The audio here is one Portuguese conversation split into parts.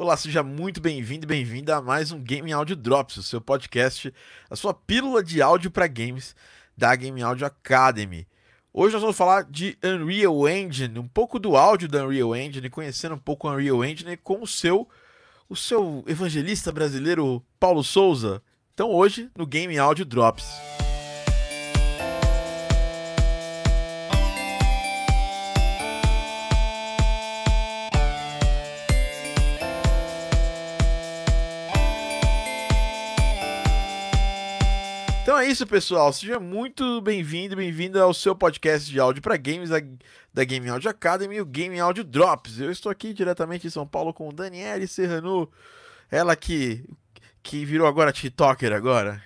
Olá, seja muito bem-vindo e bem-vinda a mais um Game Audio Drops, o seu podcast, a sua pílula de áudio para games da Game Audio Academy. Hoje nós vamos falar de Unreal Engine, um pouco do áudio da Unreal Engine, conhecendo um pouco o Unreal Engine com o seu o seu evangelista brasileiro Paulo Souza. Então hoje no Game Audio Drops. Então é isso, pessoal. Seja muito bem-vindo bem-vinda ao seu podcast de áudio para games da, da Game Audio Academy, o Game Audio Drops. Eu estou aqui diretamente em São Paulo com Daniele Serrano, ela que, que virou agora TikToker agora.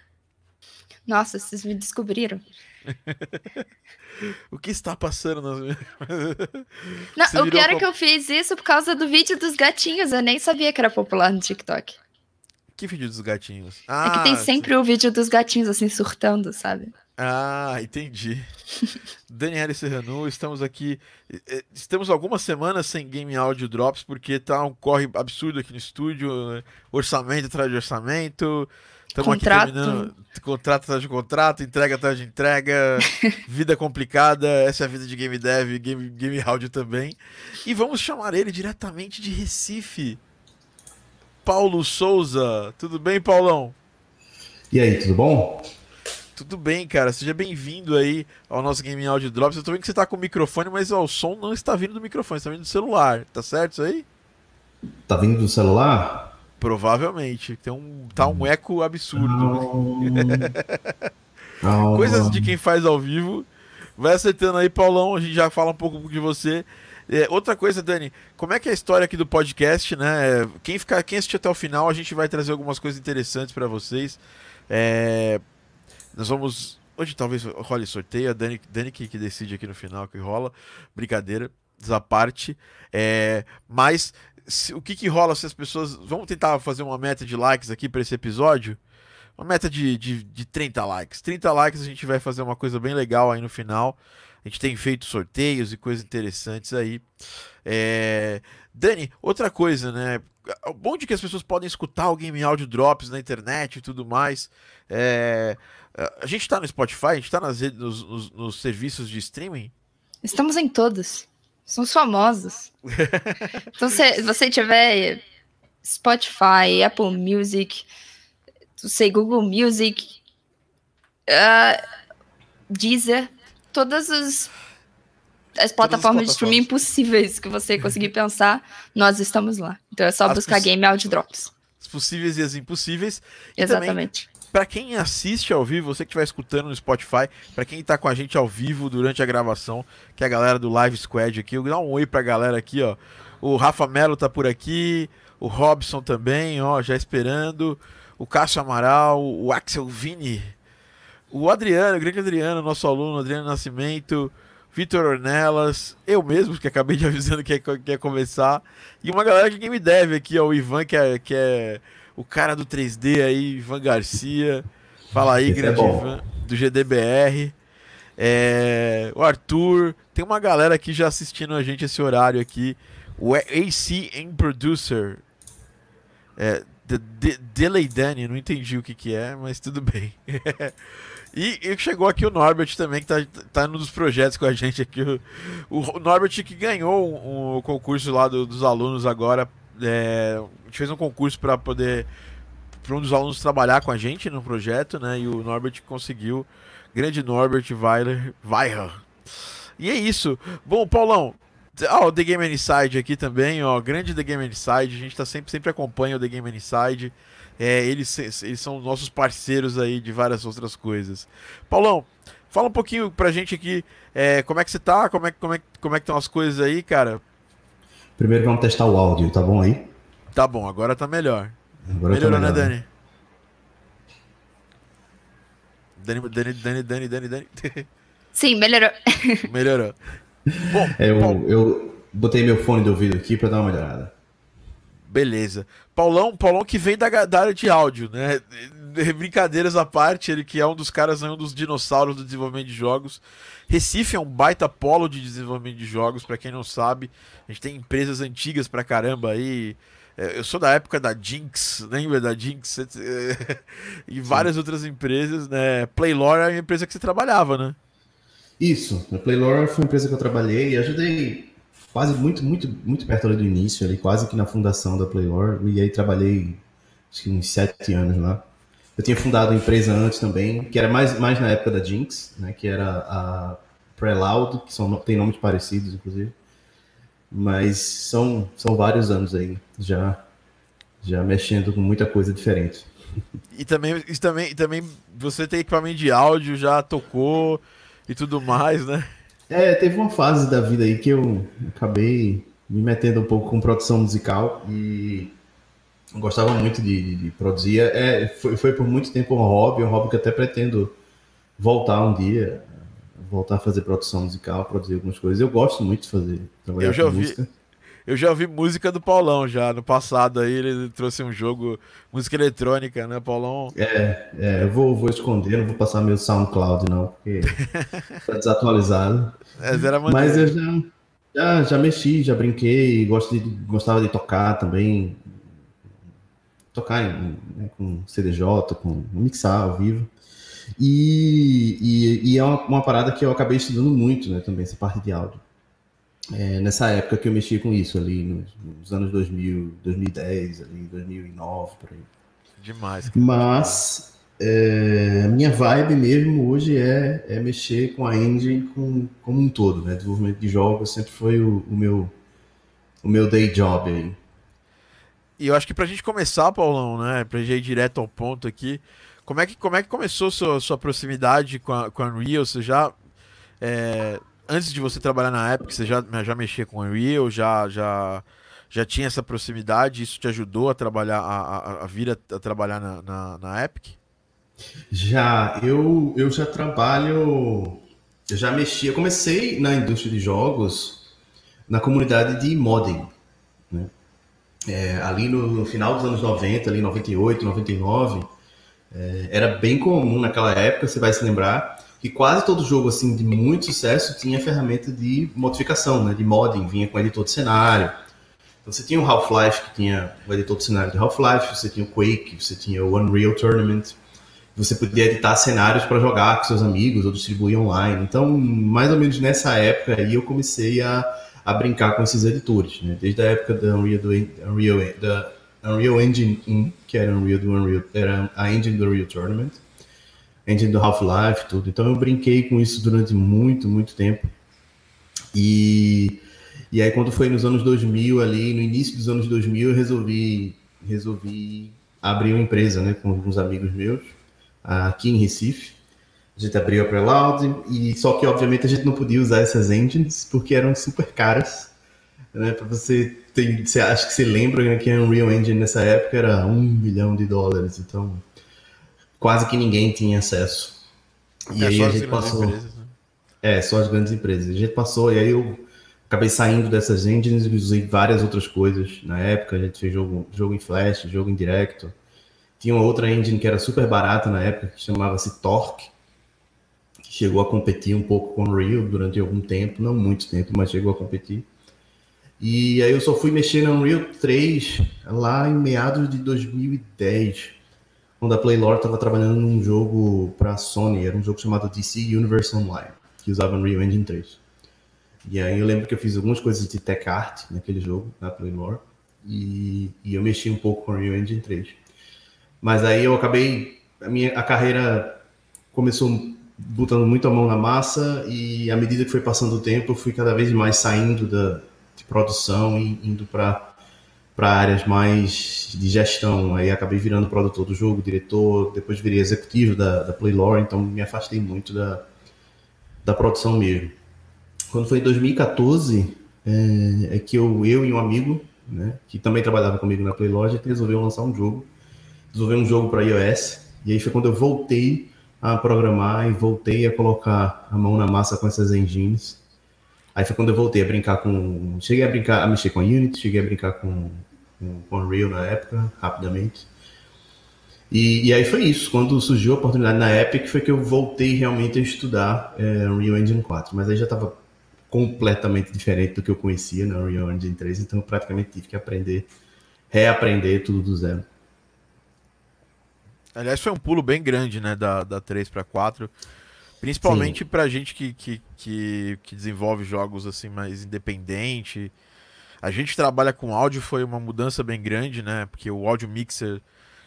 Nossa, vocês me descobriram. o que está passando nas... Não, o pior é que eu fiz isso por causa do vídeo dos gatinhos. Eu nem sabia que era popular no TikTok. Que vídeo dos gatinhos? Ah, é que tem ah, sempre o vídeo dos gatinhos assim surtando, sabe? Ah, entendi. Daniela Serrano, estamos aqui. Estamos algumas semanas sem Game Audio Drops porque tá um corre absurdo aqui no estúdio, orçamento atrás de orçamento. Estamos contrato. aqui terminando contrato atrás de contrato, entrega atrás de entrega, vida complicada, essa é a vida de game dev, game, game audio também. E vamos chamar ele diretamente de Recife. Paulo Souza. Tudo bem, Paulão? E aí, tudo bom? Tudo bem, cara. Seja bem-vindo aí ao nosso Game Audio Drops. Eu tô vendo que você tá com o microfone, mas ó, o som não está vindo do microfone, está vindo do celular. Tá certo isso aí? Tá vindo do celular? Provavelmente. Tem um, tá um eco absurdo. Coisas de quem faz ao vivo. Vai acertando aí, Paulão. A gente já fala um pouco de você. É, outra coisa, Dani, como é que é a história aqui do podcast, né? Quem, ficar, quem assistir até o final, a gente vai trazer algumas coisas interessantes para vocês. É, nós vamos. Hoje talvez role sorteio, a Dani, Dani que, que decide aqui no final que rola. Brincadeira, desaparte. É, mas se, o que, que rola se as pessoas. Vamos tentar fazer uma meta de likes aqui para esse episódio? Uma meta de, de, de 30 likes. 30 likes a gente vai fazer uma coisa bem legal aí no final. A gente tem feito sorteios e coisas interessantes aí. É... Dani, outra coisa, né? O bom de que as pessoas podem escutar o Game Audio Drops na internet e tudo mais. É... A gente está no Spotify, a gente está nas redes, nos, nos, nos, serviços de streaming? Estamos em todos. Somos famosos. então, se você tiver Spotify, Apple Music, sei, Google Music, uh, Deezer, todas as, as plataformas de streaming possíveis que você conseguir pensar, nós estamos lá. Então é só as buscar Game Audio Drops. As possíveis e as impossíveis. E Exatamente. Para quem assiste ao vivo, você que estiver escutando no Spotify, para quem está com a gente ao vivo durante a gravação, que é a galera do Live Squad aqui, eu vou dar um oi para a galera aqui, ó. O Rafa Melo tá por aqui, o Robson também, ó, já esperando. O Cássio Amaral, o Axel Vini o Adriano, o grande Adriano, nosso aluno, Adriano Nascimento, Vitor Ornelas, eu mesmo, que acabei de avisando que ia, que ia começar, e uma galera que game deve aqui, ó, o Ivan, que é, que é o cara do 3D aí, Ivan Garcia. Fala aí, é grande é Ivan, do GDBR. É, o Arthur, tem uma galera aqui já assistindo a gente esse horário aqui. O AC em Producer. É, Delay Danny, não entendi o que que é, mas tudo bem. E, e, chegou aqui o Norbert também, que tá, tá num dos projetos com a gente aqui. O, o Norbert que ganhou o um, um concurso lá do, dos alunos agora. É, a gente fez um concurso para poder para um dos alunos trabalhar com a gente no projeto, né? E o Norbert conseguiu. Grande Norbert Weiler, Weiler. E é isso. Bom, Paulão, Ó, o The Game Inside aqui também, ó. Grande The Game Inside. A gente tá sempre, sempre acompanha o The Game Inside. É, eles, eles são nossos parceiros aí de várias outras coisas. Paulão, fala um pouquinho pra gente aqui é, como é que você tá, como é, como, é, como é que estão as coisas aí, cara. Primeiro vamos testar o áudio, tá bom aí? Tá bom, agora tá melhor. Agora Melhorou, tá melhor. né, Dani? Dani, Dani, Dani, Dani, Dani, Dani. Sim, melhorou. melhorou. Bom, é, eu, eu botei meu fone de ouvido aqui pra dar uma melhorada. Beleza. Paulão, Paulão que vem da, da área de áudio, né? Brincadeiras à parte, ele que é um dos caras, é um dos dinossauros do desenvolvimento de jogos. Recife é um baita polo de desenvolvimento de jogos, para quem não sabe. A gente tem empresas antigas pra caramba aí. é, eu sou da época da Jinx, lembra da Jinx? e várias Sim. outras empresas, né? Playlore é a empresa que você trabalhava, né? Isso, a Playlore foi uma empresa que eu trabalhei e ajudei quase muito, muito, muito perto ali do início, ali, quase que na fundação da Playlore. E aí trabalhei acho que uns sete anos lá. Eu tinha fundado a empresa antes também, que era mais, mais na época da Jinx, né? Que era a Preloud, que são, tem nomes parecidos, inclusive. Mas são, são vários anos aí já, já mexendo com muita coisa diferente. E também, e também, também você tem equipamento de áudio, já tocou e tudo mais, né? É, teve uma fase da vida aí que eu acabei me metendo um pouco com produção musical e gostava muito de, de, produzir. É, foi, foi por muito tempo um hobby, um hobby que até pretendo voltar um dia voltar a fazer produção musical, produzir algumas coisas. Eu gosto muito de fazer, trabalhar eu já ouvi, música. Eu já ouvi música do Paulão já. No passado aí ele trouxe um jogo, música eletrônica, né, Paulão? É, é eu vou, vou esconder, não vou passar meu SoundCloud não, porque tá desatualizado. É, Mas eu já, já, já mexi, já brinquei, gosto de, gostava de tocar também. Tocar em, né, com CDJ, com mixar ao vivo. E, e, e é uma, uma, parada que eu acabei estudando muito, né, também, essa parte de áudio. É, nessa época que eu mexia com isso, ali nos, nos, anos 2000, 2010, ali, 2009, por aí. Demais. Mas é, a minha vibe mesmo hoje é, é mexer com a engine com, como um todo, né? Desenvolvimento de jogos sempre foi o, o meu, o meu day job aí. E eu acho que pra gente começar, Paulão, né? Pra gente ir direto ao ponto aqui, como é que, como é que começou sua, sua proximidade com a, com a Unreal? Você já. É, antes de você trabalhar na Epic, você já, já mexia com Unreal? Já, já, já tinha essa proximidade? Isso te ajudou a trabalhar, a, a, a vir a, a trabalhar na, na, na, Epic? Já, eu, eu já trabalho. Eu já mexi. Eu comecei na indústria de jogos na comunidade de modding. Né? É, ali no, no, final dos anos 90, ali 98, 99 é, era bem comum naquela época, você vai se lembrar, que quase todo jogo assim de muito sucesso tinha ferramenta de modificação, né, de modding, vinha com editor de cenário. Então você tinha o Half-Life, que tinha o editor de cenário de Half-Life, você tinha o Quake, você tinha o Unreal Tournament, você podia editar cenários para jogar com seus amigos ou distribuir online. Então, mais ou menos nessa época aí eu comecei a, a brincar com esses editores, né? Desde a época da Unreal, do, Unreal da Unreal Engine 1, que era Unreal do Unreal, era a engine do Unreal Tournament, engine do Half-Life, tudo. Então eu brinquei com isso durante muito, muito tempo. E, e aí quando foi nos anos 2000 ali, no início dos anos 2000, eu resolvi resolvi abrir uma empresa, né, com alguns amigos meus, aqui em Recife. A gente abriu a Preloud e só que obviamente a gente não podia usar essas engines porque eram super caras, né, para você tem, você acha que você lembra né, que a Unreal Engine nessa época era um milhão de dólares, então quase que ninguém tinha acesso. E é aí a gente passou. Empresas, né? É, só as grandes empresas. A gente passou, e aí eu acabei saindo dessas engines e usei várias outras coisas. Na época a gente fez jogo, jogo em Flash, jogo em Directo. Tinha uma outra engine que era super barata na época, que chamava-se Torque, que chegou a competir um pouco com o Unreal durante algum tempo, não muito tempo, mas chegou a competir. E aí eu só fui mexer no Unreal 3 lá em meados de 2010, quando a Playlore estava trabalhando num jogo para a Sony, era um jogo chamado DC Universe Online, que usava Unreal Engine 3. E aí eu lembro que eu fiz algumas coisas de tech art naquele jogo, na Playlore, e, e eu mexi um pouco com Unreal Engine 3. Mas aí eu acabei, a minha a carreira começou botando muito a mão na massa e à medida que foi passando o tempo, eu fui cada vez mais saindo da de produção e indo para para áreas mais de gestão. Aí acabei virando produtor do jogo, diretor, depois virei executivo da, da Playlore, então me afastei muito da, da produção mesmo. Quando foi em 2014, é, é que eu, eu e um amigo, né, que também trabalhava comigo na Playlore, a gente resolveu lançar um jogo. Resolveu um jogo para iOS, e aí foi quando eu voltei a programar e voltei a colocar a mão na massa com essas engines Aí foi quando eu voltei a brincar com. Cheguei a brincar, a mexer com Unity, cheguei a brincar com, com, com Unreal na época, rapidamente. E, e, aí foi isso. Quando surgiu a oportunidade na Epic, foi que eu voltei realmente a estudar é, Unreal Engine 4. Mas aí já estava completamente diferente do que eu conhecia na Unreal Engine 3, então eu praticamente tive que aprender reaprender tudo do zero. Aliás, foi um pulo bem grande, né, da, da 3 para 4. Principalmente Sim. pra gente que, que, que, que, desenvolve jogos assim mais independente. A gente trabalha com áudio, foi uma mudança bem grande, né? Porque o áudio mixer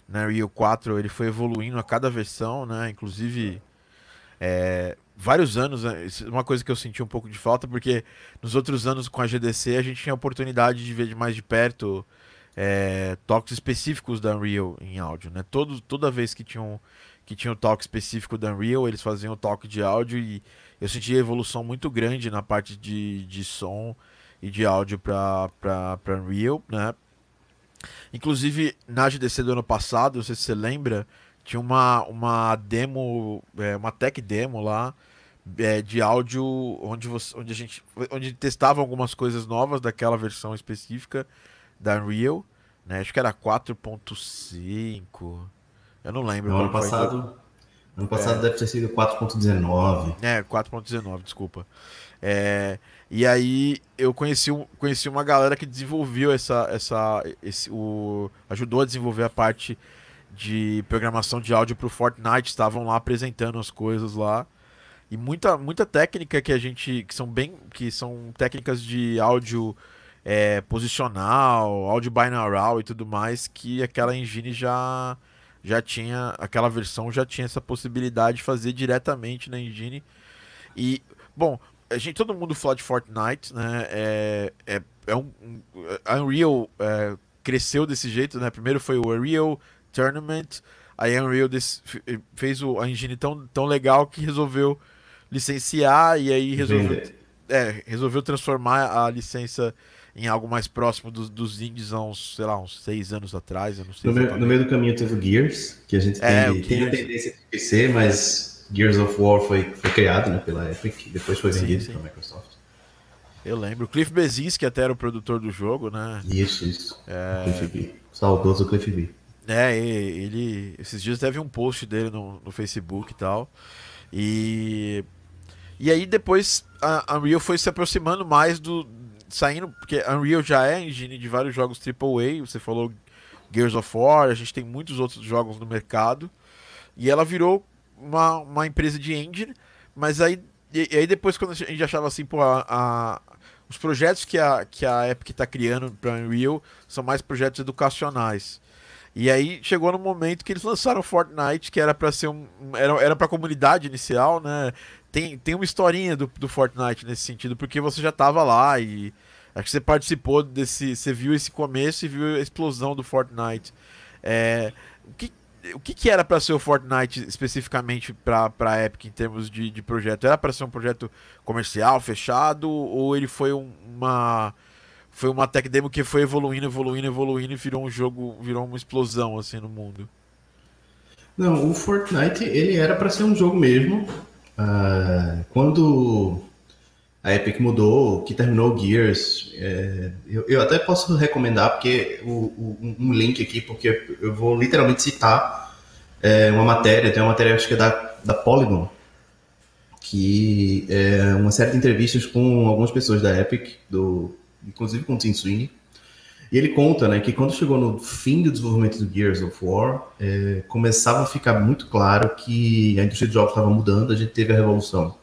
na né, Rio 4 ele foi evoluindo a cada versão, né? Inclusive é, vários anos, né? uma coisa que eu senti um pouco de falta, porque nos outros anos com a GDC a gente tinha a oportunidade de ver de mais de perto é, toques específicos da Unreal em áudio, né? Todo, toda vez que tinha, um, que tinha um toque específico da Unreal, eles faziam o toque de áudio e eu senti evolução muito grande na parte de, de som e de áudio para Unreal, né? Inclusive, na GDC do ano passado, não sei se você lembra, tinha uma, uma demo, é, uma tech demo lá, é, de áudio onde, você, onde a gente onde testava algumas coisas novas daquela versão específica da Unreal, né? Acho que era 4.5. Eu não lembro. No ano passado, ano passado é, deve ter sido 4.19. É, 4.19, desculpa. É, e aí eu conheci, conheci uma galera que desenvolveu essa, essa esse, o, ajudou a desenvolver a parte de programação de áudio para o Fortnite, estavam lá apresentando as coisas lá. E muita, muita técnica que a gente que são bem que são técnicas de áudio é, posicional, áudio binaural e tudo mais, que aquela engine já já tinha, aquela versão já tinha essa possibilidade de fazer diretamente na engine. E, bom, a gente, todo mundo fala de Fortnite, né? É, é, é um, a Unreal é, cresceu desse jeito, né? Primeiro foi o Unreal Tournament, aí a Unreal des, fez o, a engine tão, tão legal que resolveu licenciar e aí resolveu, é, resolveu transformar a licença em algo mais próximo dos, dos indies há uns, sei lá, uns seis anos atrás. Eu não sei no, meio, no meio do caminho teve o Gears, que a gente é, tem, tem a tendência de esquecer, mas Gears of War foi, foi criado né, pela Epic depois foi vendido pela Microsoft. Eu lembro. O Cliff Bezinski até era o produtor do jogo, né? Isso, isso. É... Cliff B. Saudoso Cliff B. É, ele. Esses dias teve um post dele no, no Facebook e tal. E. E aí depois a Unreal foi se aproximando mais do, saindo, porque Unreal já é engine de vários jogos AAA, você falou Gears of War, a gente tem muitos outros jogos no mercado, e ela virou uma, uma empresa de engine, mas aí, e, e aí depois quando a gente achava assim, pô, a, a, os projetos que a, que a Epic está criando para Unreal são mais projetos educacionais. E aí chegou no momento que eles lançaram Fortnite, que era para ser um. Era, era pra comunidade inicial, né? tem, tem uma historinha do, do Fortnite nesse sentido, porque você já estava lá e acho que você participou desse. Você viu esse começo e viu a explosão do Fortnite. É, o que, o que, que era para ser o Fortnite especificamente para a Epic em termos de, de projeto? Era para ser um projeto comercial, fechado, ou ele foi um, uma foi uma tech demo que foi evoluindo, evoluindo, evoluindo e virou um jogo, virou uma explosão assim no mundo? Não, o Fortnite ele era para ser um jogo mesmo. Uh, quando a Epic mudou, que terminou o Gears, é, eu, eu, até posso recomendar porque o, o, um link aqui, porque eu vou literalmente citar é, uma matéria, tem uma matéria acho que é da, da Polygon, que é uma série de entrevistas com algumas pessoas da Epic, do, inclusive com o Tim Sweeney, e ele conta né, que quando chegou no fim do desenvolvimento do Gears of War, é, começava a ficar muito claro que a indústria de jogos estava mudando. A gente teve a revolução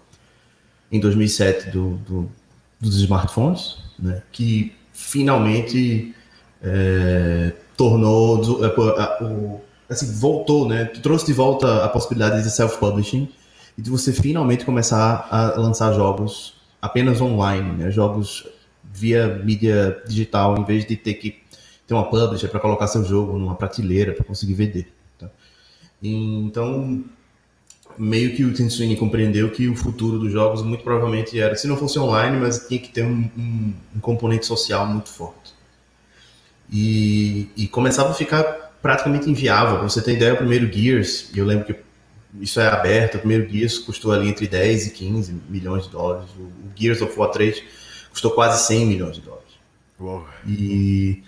em 2007 do, do, dos smartphones, né, que finalmente é, tornou, é, assim, voltou, né, trouxe de volta a possibilidade de self-publishing e de você finalmente começar a lançar jogos apenas online, né, jogos via mídia digital, em vez de ter que ter uma publisher para colocar seu jogo numa prateleira para conseguir vender. Tá? Então, meio que o Tenswini compreendeu que o futuro dos jogos muito provavelmente era, se não fosse online, mas tinha que ter um, um, um componente social muito forte. E, e, começava a ficar praticamente inviável. Pra você ter ideia, o primeiro Gears, eu lembro que isso é aberto, o primeiro Gears custou ali entre 10 e 15 milhões de dólares. O Gears of War 3 custou quase 100 milhões de dólares. Uou. E,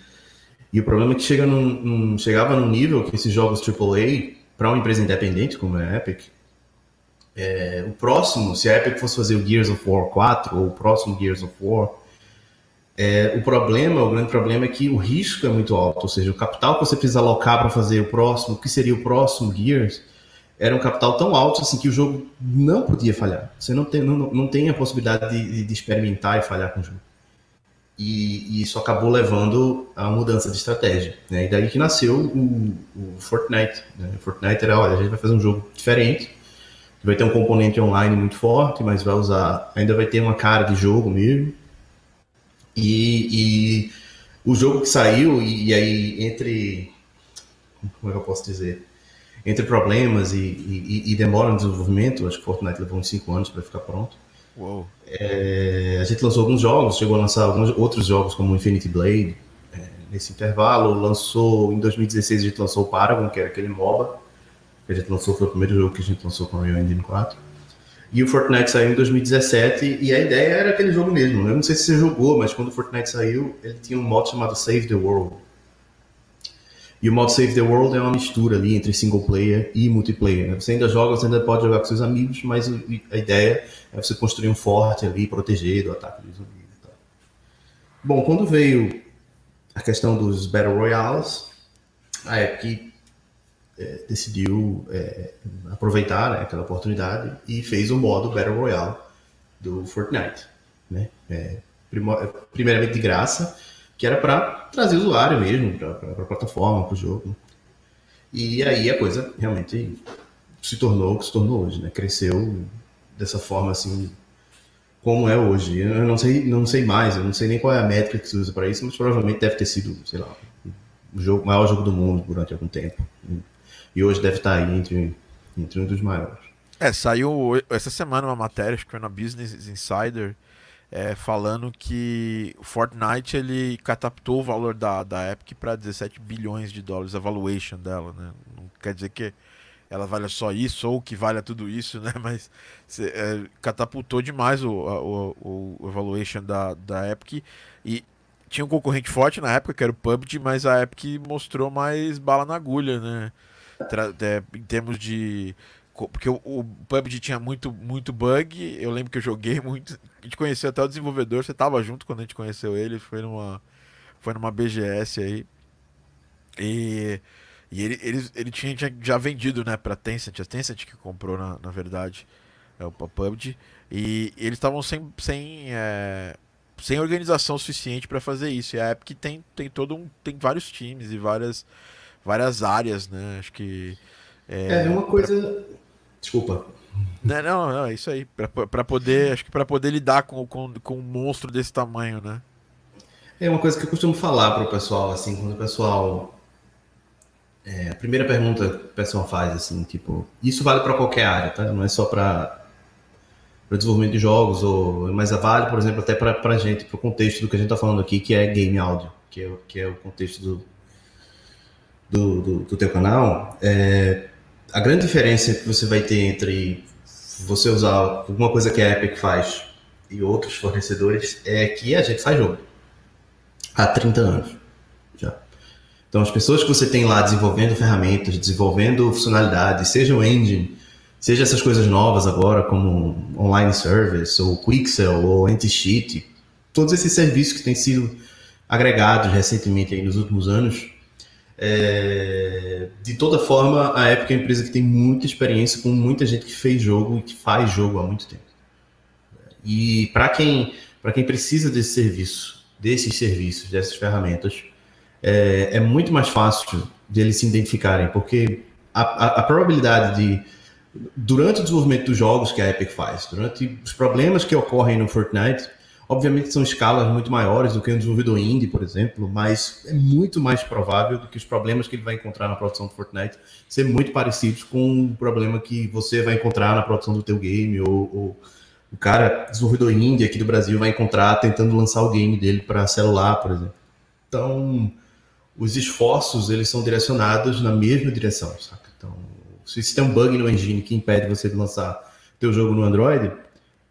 e o problema é que chega num, num, chegava num nível que esses jogos AAA, para uma empresa independente como é a Epic, é, o próximo, se a Epic fosse fazer o Gears of War 4 ou o próximo Gears of War, É, o problema, o grande problema é que o risco é muito alto, ou seja, o capital que você precisa alocar para fazer o próximo, o que seria o próximo Gears, era um capital tão alto assim que o jogo não podia falhar. Você não tem, não, não tem a possibilidade de, de experimentar e falhar com o jogo. E, e, isso acabou levando a mudança de estratégia. Né? E daí que nasceu o, o Fortnite. Né? O Fortnite era, olha, a gente vai fazer um jogo diferente, vai ter um componente online muito forte, mas vai usar, ainda vai ter uma cara de jogo mesmo. E, e o jogo que saiu, e, e, aí entre. Como é que eu posso dizer? Entre problemas e, e demora no desenvolvimento, acho que Fortnite levou uns 5 anos para ficar pronto. É, a gente lançou alguns jogos, chegou a lançar alguns outros jogos como Infinity Blade. É, nesse intervalo, lançou em 2016 a gente lançou o Paragon, que era aquele MOBA que a gente lançou, foi o primeiro jogo que a gente lançou com o Unreal Engine 4. E o Fortnite saiu em 2017 e a ideia era aquele jogo mesmo. Eu não sei se você jogou, mas quando o Fortnite saiu, ele tinha um modo chamado Save the World. E o modo Save the World é uma mistura ali entre single player e multiplayer. Né? Você ainda joga, você ainda pode jogar com seus amigos, mas a ideia é você construir um forte ali, proteger do ataque dos zumbis. Bom, quando veio a questão dos Battle Royales, a Epic é, decidiu é, aproveitar né, aquela oportunidade e fez o modo Battle Royale do Fortnite. Né? É, primeiramente de graça, que era para trazer usuário mesmo, para a plataforma, para o jogo. E aí a coisa realmente se tornou o que se tornou hoje, né? Cresceu dessa forma assim como é hoje. Eu não sei, não sei mais, eu não sei nem qual é a métrica que se usa para isso, mas provavelmente deve ter sido, sei lá, o jogo, maior jogo do mundo durante algum tempo. E hoje deve estar aí entre, entre um dos maiores. É, saiu essa semana uma matéria, acho que foi na Business Insider, é, falando que o Fortnite ele catapultou o valor da, da Epic para 17 bilhões de dólares, a valuation dela, né? Não quer dizer que ela valha só isso ou que valha tudo isso, né? Mas é, catapultou demais o, o, o, valuation da, da Epic e tinha um concorrente forte na época que era o PUBG, mas a Epic mostrou mais bala na agulha, né? É, em termos de porque o, o PUBG tinha muito, muito bug. Eu lembro que eu joguei muito. A gente conheceu até o desenvolvedor. Você tava junto quando a gente conheceu ele. Foi numa, foi numa BGS aí. E, e ele, ele, ele tinha já vendido né, pra Tencent. A Tencent que comprou, na, na verdade, é o PUBG. E, e eles estavam sem, sem, é, sem organização suficiente para fazer isso. E a Epic tem, tem todo um. tem vários times e várias, várias áreas, né? Acho que. É, é uma coisa. Pra Desculpa. Não, não, não, é isso aí. Pra, poder, acho que para poder lidar com, com, com um monstro desse tamanho, né? É uma coisa que eu costumo falar para o pessoal, assim, quando o pessoal. É, a primeira pergunta que o pessoal faz, assim, tipo, isso vale para qualquer área, tá? Não é só para para desenvolvimento de jogos, ou, mas vale, por exemplo, até para a gente, para o contexto do que a gente está falando aqui, que é game áudio, que é, que é o contexto do, do, do, do teu canal. É, a grande diferença que você vai ter entre você usar alguma coisa que a Epic faz e outros fornecedores é que a gente faz jogo há 30 anos já. Então as pessoas que você tem lá desenvolvendo ferramentas, desenvolvendo funcionalidades, seja o engine, seja essas coisas novas agora como online service ou Quixel ou anti-cheat, todos esses serviços que têm sido agregados recentemente aí nos últimos anos, é, de toda forma, a Epic é uma empresa que tem muita experiência com muita gente que fez jogo e que faz jogo há muito tempo. E para quem, quem precisa desse serviço, desses serviços, dessas ferramentas, é, é muito mais fácil de eles se identificarem, porque a, a, a probabilidade de, durante o desenvolvimento dos jogos que a Epic faz, durante os problemas que ocorrem no Fortnite, Obviamente são escalas muito maiores do que um desenvolvedor indie, por exemplo, mas é muito mais provável do que os problemas que ele vai encontrar na produção do Fortnite ser muito parecidos com o problema que você vai encontrar na produção do teu game ou, ou o cara desenvolvedor indie aqui do Brasil vai encontrar tentando lançar o game dele para celular, por exemplo. Então, os esforços eles são direcionados na mesma direção, saca? Então, se tem um bug no engine que impede você de lançar teu jogo no Android,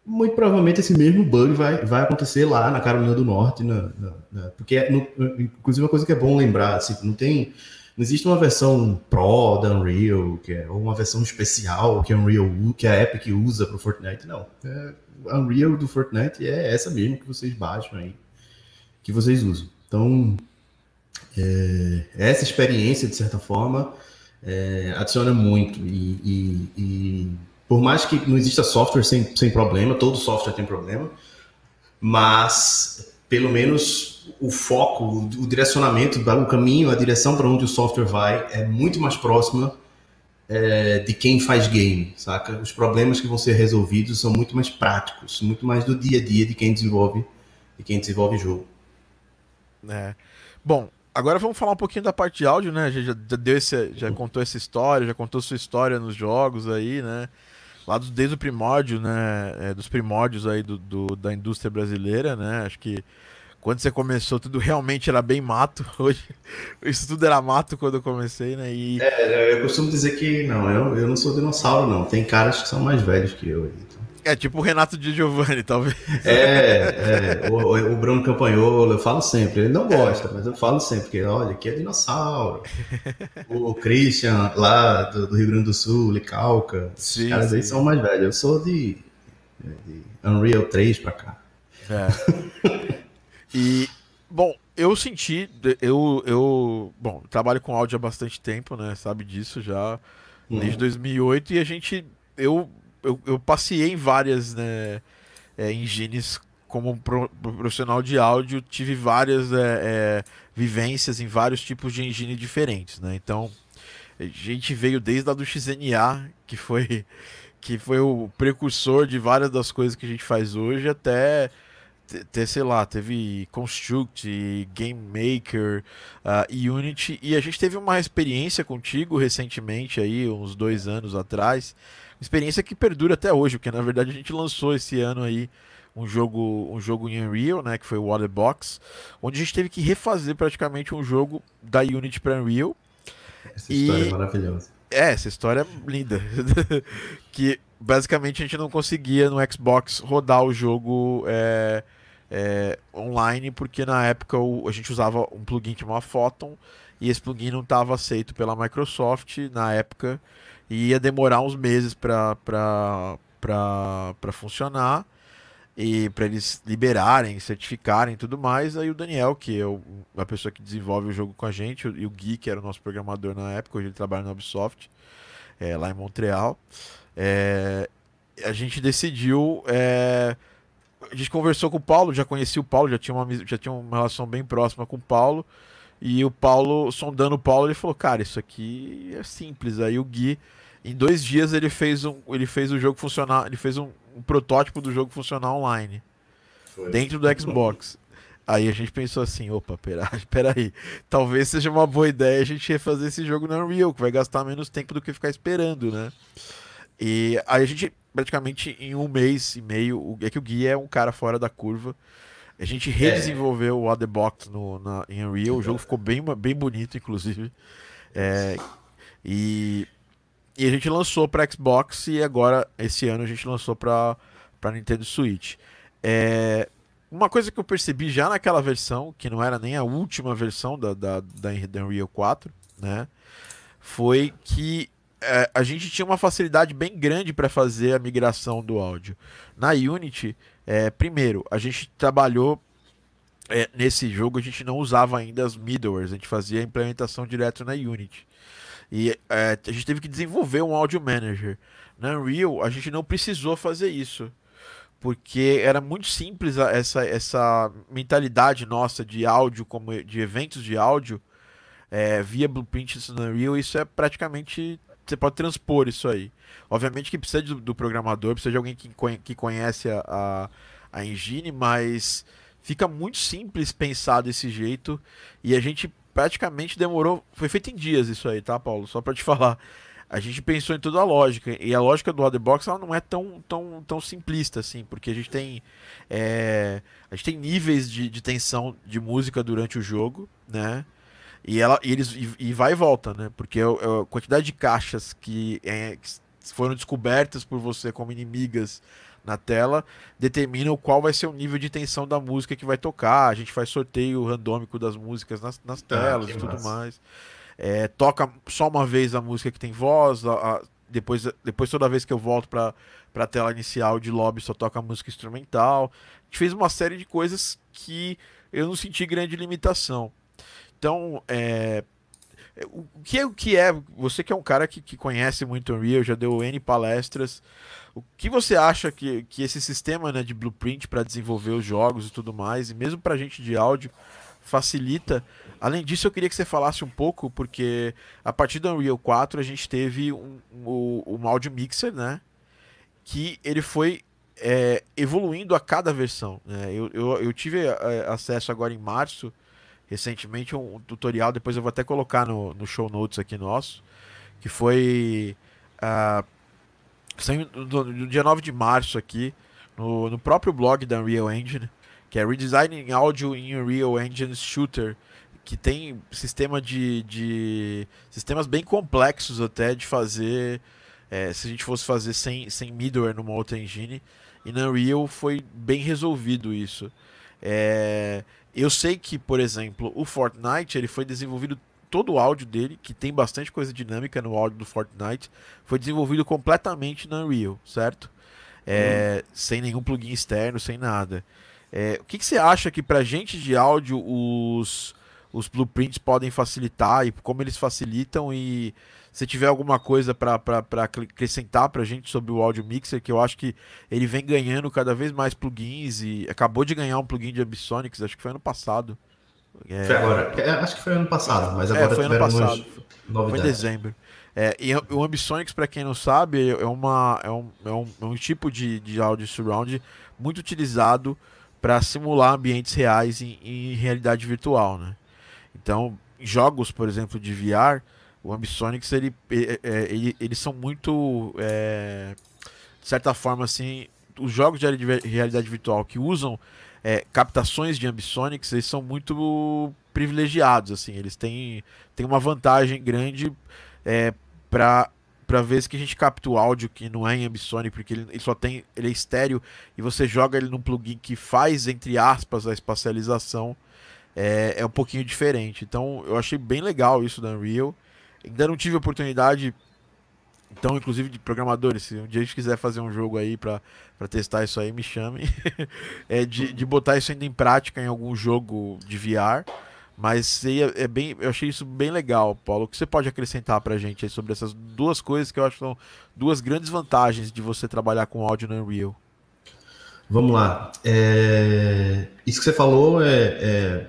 muito provavelmente esse mesmo bug vai, vai acontecer lá na Carolina do Norte, na, na, na, porque, é, no, inclusive, uma coisa que é bom lembrar, assim, não tem, não existe uma versão Pro da Unreal, que é, ou uma versão especial que a Unreal, que a Epic usa para o Fortnite, não. É, a Unreal do Fortnite é essa mesmo que vocês baixam aí, que vocês usam. Então, é, essa experiência, de certa forma, é, adiciona muito. E, e, e, por mais que não exista software sem, sem problema, todo software tem problema, mas pelo menos o foco, o direcionamento, o caminho, a direção para onde o software vai é muito mais próxima é, de quem faz game, saca? Os problemas que vão ser resolvidos são muito mais práticos, muito mais do dia a dia de quem desenvolve, de quem desenvolve jogo. É. Bom, agora vamos falar um pouquinho da parte de áudio, né? Já, já deu esse, já contou essa história, já contou sua história nos jogos aí, né? Lá desde o primórdio, né? É, dos primórdios aí do, do, da indústria brasileira, né? Acho que quando você começou, tudo realmente era bem mato. Hoje, isso tudo era mato quando eu comecei, né? E... É, eu costumo dizer que não, eu, eu não sou dinossauro, não. Tem caras que são mais velhos que eu. É tipo o Renato de Giovanni, talvez. É, é o, o, Bruno Campanholo, eu falo sempre. Ele não gosta, mas eu falo sempre que, olha, aqui é dinossauro. o Christian, lá do, do, Rio Grande do Sul, Licalca. Sim, os caras sim. aí são mais velhos. Eu sou de, de Unreal 3 pra cá. É. E, bom, eu senti, eu, eu, bom, trabalho com áudio há bastante tempo, né, sabe disso já, uhum. desde 2008, e a gente, eu, eu, eu passei em várias, né, é, engines como profissional de áudio, tive várias é, é, vivências em vários tipos de engine diferentes, né, então, a gente veio desde a do XNA, que foi, que foi o precursor de várias das coisas que a gente faz hoje, até ter, sei lá, teve Construct, Game Maker, uh, Unity, e a gente teve uma experiência contigo recentemente, aí, uns dois anos atrás, experiência que perdura até hoje, porque na verdade a gente lançou esse ano aí um jogo, um jogo em Unreal, né, que foi o Waterbox, onde a gente teve que refazer praticamente um jogo da Unity para Unreal. Essa história e... é maravilhosa. É, essa história é linda. que basicamente a gente não conseguia no Xbox rodar o jogo é, é, online, porque na época o, a gente usava um plugin que chamava Photon e esse plugin não estava aceito pela Microsoft na época e ia demorar uns meses para funcionar e para eles liberarem, certificarem e tudo mais. Aí o Daniel, que é o, a pessoa que desenvolve o jogo com a gente, e o Gui, que era o nosso programador na época, hoje ele trabalha na Ubisoft, é, lá em Montreal, é, a gente decidiu é, a gente conversou com o Paulo, já conhecia o Paulo, já tinha uma, já tinha uma relação bem próxima com o Paulo. E o Paulo, sondando o Paulo, ele falou: Cara, isso aqui é simples. Aí o Gui, em dois dias, ele fez, um, ele fez o jogo funcionar, ele fez um, um protótipo do jogo funcionar online, Foi. dentro do Xbox. Aí a gente pensou assim: opa, pera, pera aí, talvez seja uma boa ideia a gente refazer esse jogo na Unreal, que vai gastar menos tempo do que ficar esperando, né? E aí a gente praticamente em um mês e meio. É que o Gui é um cara fora da curva. A gente redesenvolveu é. o The Box no, na, em Unreal. O jogo ficou bem, bem bonito, inclusive. É, e, e a gente lançou para Xbox e agora, esse ano, a gente lançou para Nintendo Switch. É, uma coisa que eu percebi já naquela versão, que não era nem a última versão da, da, da Unreal 4, né? Foi que é, a gente tinha uma facilidade bem grande para fazer a migração do áudio. Na Unity, é, primeiro, a gente trabalhou é, nesse jogo, a gente não usava ainda as middlewares, a gente fazia a implementação direto na Unity. E é, a gente teve que desenvolver um Audio Manager. Na Unreal, a gente não precisou fazer isso. Porque era muito simples essa, essa mentalidade nossa de áudio, como de eventos de áudio, é, via blueprints na Unreal, isso é praticamente você pode transpor isso aí. Obviamente que precisa do, do programador, precisa de alguém que, que conhece a, a, a engine, mas fica muito simples pensar desse jeito e a gente praticamente demorou. Foi feito em dias isso aí, tá, Paulo? Só para te falar. A gente pensou em toda a lógica. E a lógica do Otherbox ela não é tão, tão, tão simplista assim, porque a gente tem. É, a gente tem níveis de, de tensão de música durante o jogo, né? E, ela, e eles, e, e vai e volta, né? Porque a, é é a quantidade de caixas que, é, que foram descobertas por você como inimigas na tela determinam qual vai ser o nível de tensão da música que vai tocar. A gente faz sorteio randômico das músicas nas, nas ah, telas ah, e tudo massa. mais. É, toca só uma vez a música que tem voz, a, a, depois, depois toda vez que eu volto para a tela inicial de lobby só toca a música instrumental. A gente fez uma série de coisas que eu não senti grande limitação. Então, é, o que é o que é? Você que é um cara que, que conhece muito Unreal, já deu N palestras. O que você acha que, que esse sistema né, de blueprint para desenvolver os jogos e tudo mais, e mesmo para gente de áudio, facilita? Além disso, eu queria que você falasse um pouco, porque a partir do Unreal 4 a gente teve um, um, um audio mixer, né? Que ele foi é, evoluindo a cada versão. Né? Eu, eu, eu tive é, acesso agora em março recentemente um, um, tutorial, depois eu vou até colocar no, no show notes aqui nosso, que foi uh, no, no, dia 9 de março aqui, no, no próprio blog da Unreal Engine, que é Redesigning Audio in Unreal Engine Shooter, que tem sistema de, de sistemas bem complexos até de fazer, é, se a gente fosse fazer sem, sem middleware numa outra engine, e na Unreal foi bem resolvido isso. É, eu sei que, por exemplo, o Fortnite ele foi desenvolvido todo o áudio dele, que tem bastante coisa dinâmica no áudio do Fortnite, foi desenvolvido completamente na Unreal, certo? É, uhum. Sem nenhum plugin externo, sem nada. É, o que, que, você acha que pra gente de áudio os, os blueprints podem facilitar e como eles facilitam e se tiver alguma coisa para acrescentar para gente sobre o Audio Mixer, que eu acho que ele vem ganhando cada vez mais plugins e acabou de ganhar um plugin de Ambisonics, acho que foi ano passado. É... Foi agora, é, acho que foi ano passado, mas é, agora é, foi ano passado. Foi em dezembro. É, e o Ambisonics, para quem não sabe, é, uma, é, um, é, um, é um tipo de, de áudio surround muito utilizado para simular ambientes reais em, em realidade virtual, né? Então, jogos, por exemplo, de VR, o Ambisonics, ele, é, é, ele, eles são muito, é, de certa forma, assim, os jogos de realidade virtual que usam é, captações de Ambisonics, eles são muito privilegiados, assim, eles têm, têm uma vantagem grande é, para para vezes que a gente capta o áudio que não é em Ambisonic, porque ele, ele, só tem ele é estéreo e você joga ele num plugin que faz entre aspas a espacialização é, é um pouquinho diferente. Então eu achei bem legal isso da Unreal. Ainda não tive oportunidade, então, inclusive de programadores, se um dia a gente quiser fazer um jogo aí para testar isso aí, me chame. é de, de botar isso ainda em prática em algum jogo de VR. Mas é, é bem, eu achei isso bem legal, Paulo. O que você pode acrescentar pra gente aí sobre essas duas coisas que eu acho que são duas grandes vantagens de você trabalhar com áudio no Unreal? Vamos lá. É... Isso que você falou é, é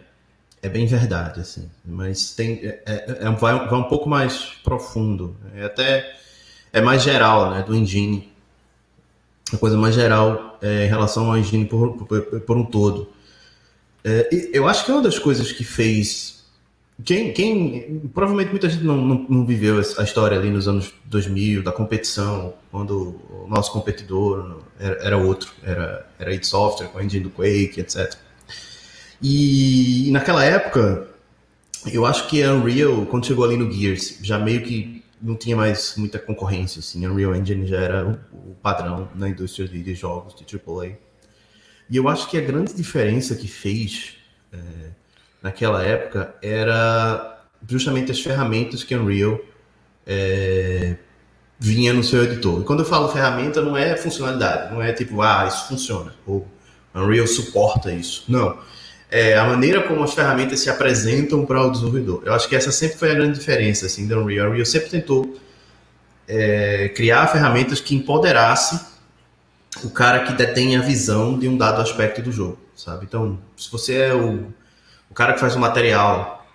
é bem verdade, assim. Mas tem, é, é, é, vai, vai um pouco mais profundo. É até é mais geral, né, do engine. A coisa mais geral é, em relação ao engine por, por, por um todo. É, eu acho que é uma das coisas que fez. Quem, quem provavelmente muita gente não, não, não, viveu a história ali nos anos 2000 da competição, quando o nosso competidor era, era outro, era era id Software com a engine do Quake, etc. E naquela época, eu acho que a Unreal, quando chegou ali no Gears, já meio que não tinha mais muita concorrência, assim. Unreal Engine já era o, padrão na indústria de, jogos de AAA. E eu acho que a grande diferença que fez é, naquela época era justamente as ferramentas que Unreal é, vinha no seu editor. E quando eu falo ferramenta, não é funcionalidade, não é tipo, ah, isso funciona, ou Unreal suporta isso. Não é, a maneira como as ferramentas se apresentam para o desenvolvedor. Eu acho que essa sempre foi a grande diferença assim, da Unreal. Unreal sempre tentou é, criar ferramentas que empoderasse o cara que detém a visão de um dado aspecto do jogo, sabe? Então, se você é o, o cara que faz o material,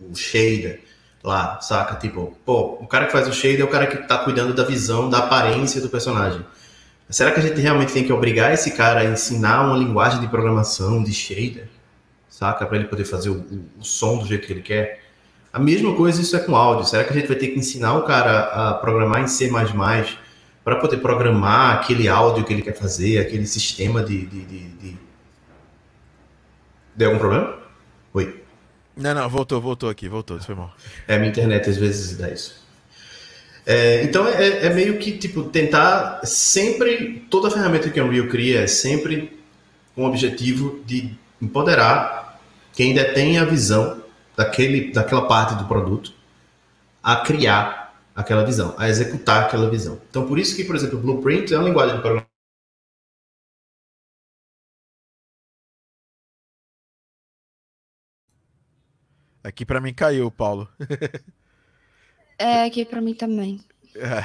o shader, lá, saca? Tipo, pô, o cara que faz o shader é o cara que está cuidando da visão, da aparência do personagem. Será que a gente realmente tem que obrigar esse cara a ensinar uma linguagem de programação de shader? Saca? Para ele poder fazer o, o, o, som do jeito que ele quer. A mesma coisa isso é com áudio. Será que a gente vai ter que ensinar o cara a programar em C++ para poder programar aquele áudio que ele quer fazer, aquele sistema de... de, de, de... Deu algum problema? Oi? Não, não, voltou, voltou aqui, voltou, foi mal. É, a minha internet às vezes dá isso. É, então é, é, meio que tipo tentar sempre toda ferramenta que a Unreal cria é sempre com o objetivo de empoderar quem detém a visão daquele, daquela parte do produto a criar aquela visão, a executar aquela visão. Então, por isso que, por exemplo, o Blueprint é uma linguagem de programação Aqui para mim caiu, Paulo. é, aqui para mim também. É.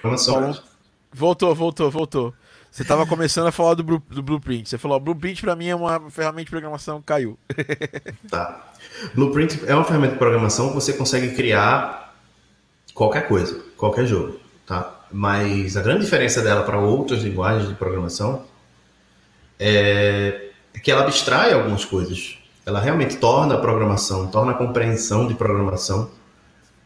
Paulo, voltou, voltou, voltou. Você estava começando a falar do, do Blueprint. Você falou, Blueprint para mim é uma ferramenta de programação, caiu. tá. Blueprint é uma ferramenta de programação que você consegue criar qualquer coisa, qualquer jogo, tá? Mas a grande diferença dela para outras linguagens de programação é que ela abstrai algumas coisas. Ela realmente torna a programação, torna a compreensão de programação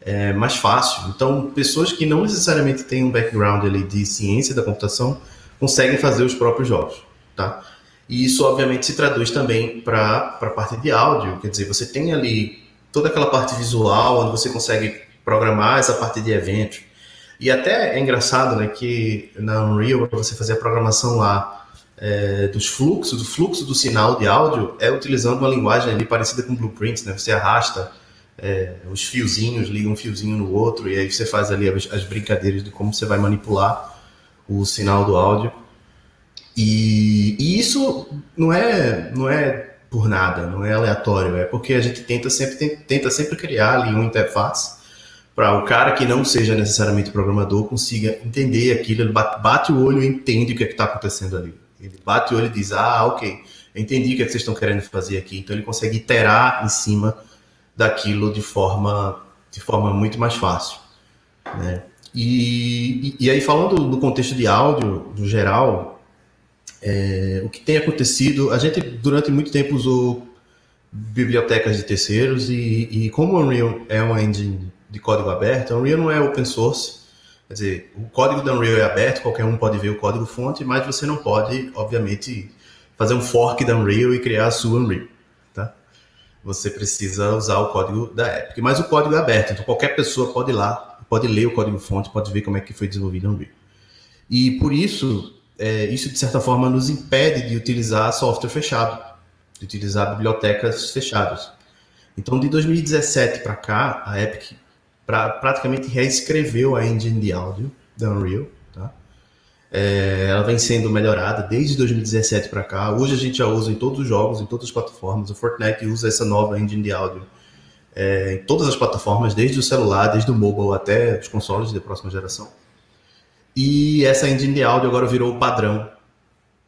é, mais fácil. Então, pessoas que não necessariamente têm um background ali de ciência da computação conseguem fazer os próprios jogos, tá? E isso, obviamente, se traduz também para a parte de áudio, quer dizer, você tem ali toda aquela parte visual, onde você consegue programar essa parte de eventos. E até é engraçado, né, que na Unreal, você fazer a programação lá é, dos fluxos, do fluxo do sinal de áudio, é utilizando uma linguagem ali parecida com Blueprint, né? Você arrasta é, os fiozinhos, liga um fiozinho no outro, e aí você faz ali as, as brincadeiras de como você vai manipular o sinal do áudio. E, e, isso não é, não é por nada, não é aleatório, é porque a gente tenta sempre, tenta sempre criar ali uma interface para o cara que não seja necessariamente programador consiga entender aquilo, ele bate, bate o olho e entende o que é está acontecendo ali. Ele bate o olho e diz, ah, ok, entendi o que, é que vocês estão querendo fazer aqui. Então ele consegue iterar em cima daquilo de forma, de forma muito mais fácil. Né? E, e, aí, falando do contexto de áudio, no geral, é, o que tem acontecido, a gente durante muito tempo usou bibliotecas de terceiros e, e como o Unreal é uma engine de código aberto, o Unreal não é open source, quer dizer, o código da Unreal é aberto, qualquer um pode ver o código fonte, mas você não pode, obviamente, fazer um fork da Unreal e criar a sua Unreal, tá? Você precisa usar o código da Epic, mas o código é aberto, então qualquer pessoa pode ir lá pode ler o código-fonte, pode ver como é que foi desenvolvido no Unreal. E por isso, é, isso de certa forma nos impede de utilizar software fechado, de utilizar bibliotecas fechadas. Então, de 2017 para cá, a Epic pra, praticamente reescreveu a engine de áudio da Unreal. Tá? É, ela vem sendo melhorada desde 2017 para cá. Hoje a gente já usa em todos os jogos, em todas as plataformas. O Fortnite usa essa nova engine de áudio é, em todas as plataformas, desde o celular, desde o mobile até os consoles da próxima geração. E essa engine de áudio agora virou o padrão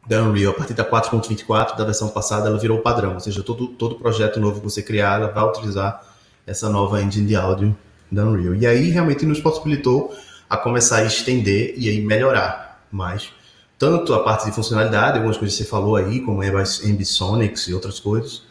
da Unreal. A partir da 4.24, da versão passada, ela virou o padrão. Ou seja, todo, todo projeto novo que você criar, ela vai utilizar essa nova engine de áudio da Unreal. E aí realmente nos possibilitou a começar a estender e aí melhorar mais. Tanto a parte de funcionalidade, algumas coisas que você falou aí, como Ambisonics e outras coisas,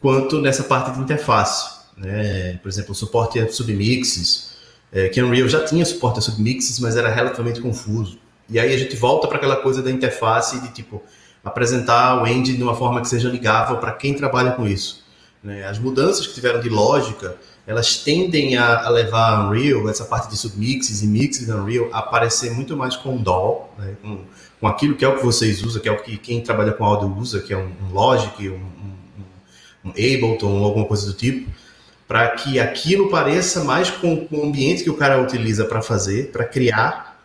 quanto nessa parte de interface né? Por exemplo, o suporte a submixes, é, que Unreal já tinha suporte a submixes, mas era relativamente confuso. E aí a gente volta para aquela coisa da interface de tipo apresentar o engine de uma forma que seja ligável para quem trabalha com isso. Né? As mudanças que tiveram de lógica, elas tendem a, a levar a Unreal, essa parte de submixes e mixes da Unreal, a aparecer muito mais com DAW, né? com, com aquilo que é o que vocês usam, que é o que quem trabalha com áudio usa, que é um, um Logic, um, um, um Ableton, alguma coisa do tipo para que aquilo pareça mais com, o ambiente que o cara utiliza para fazer, para criar,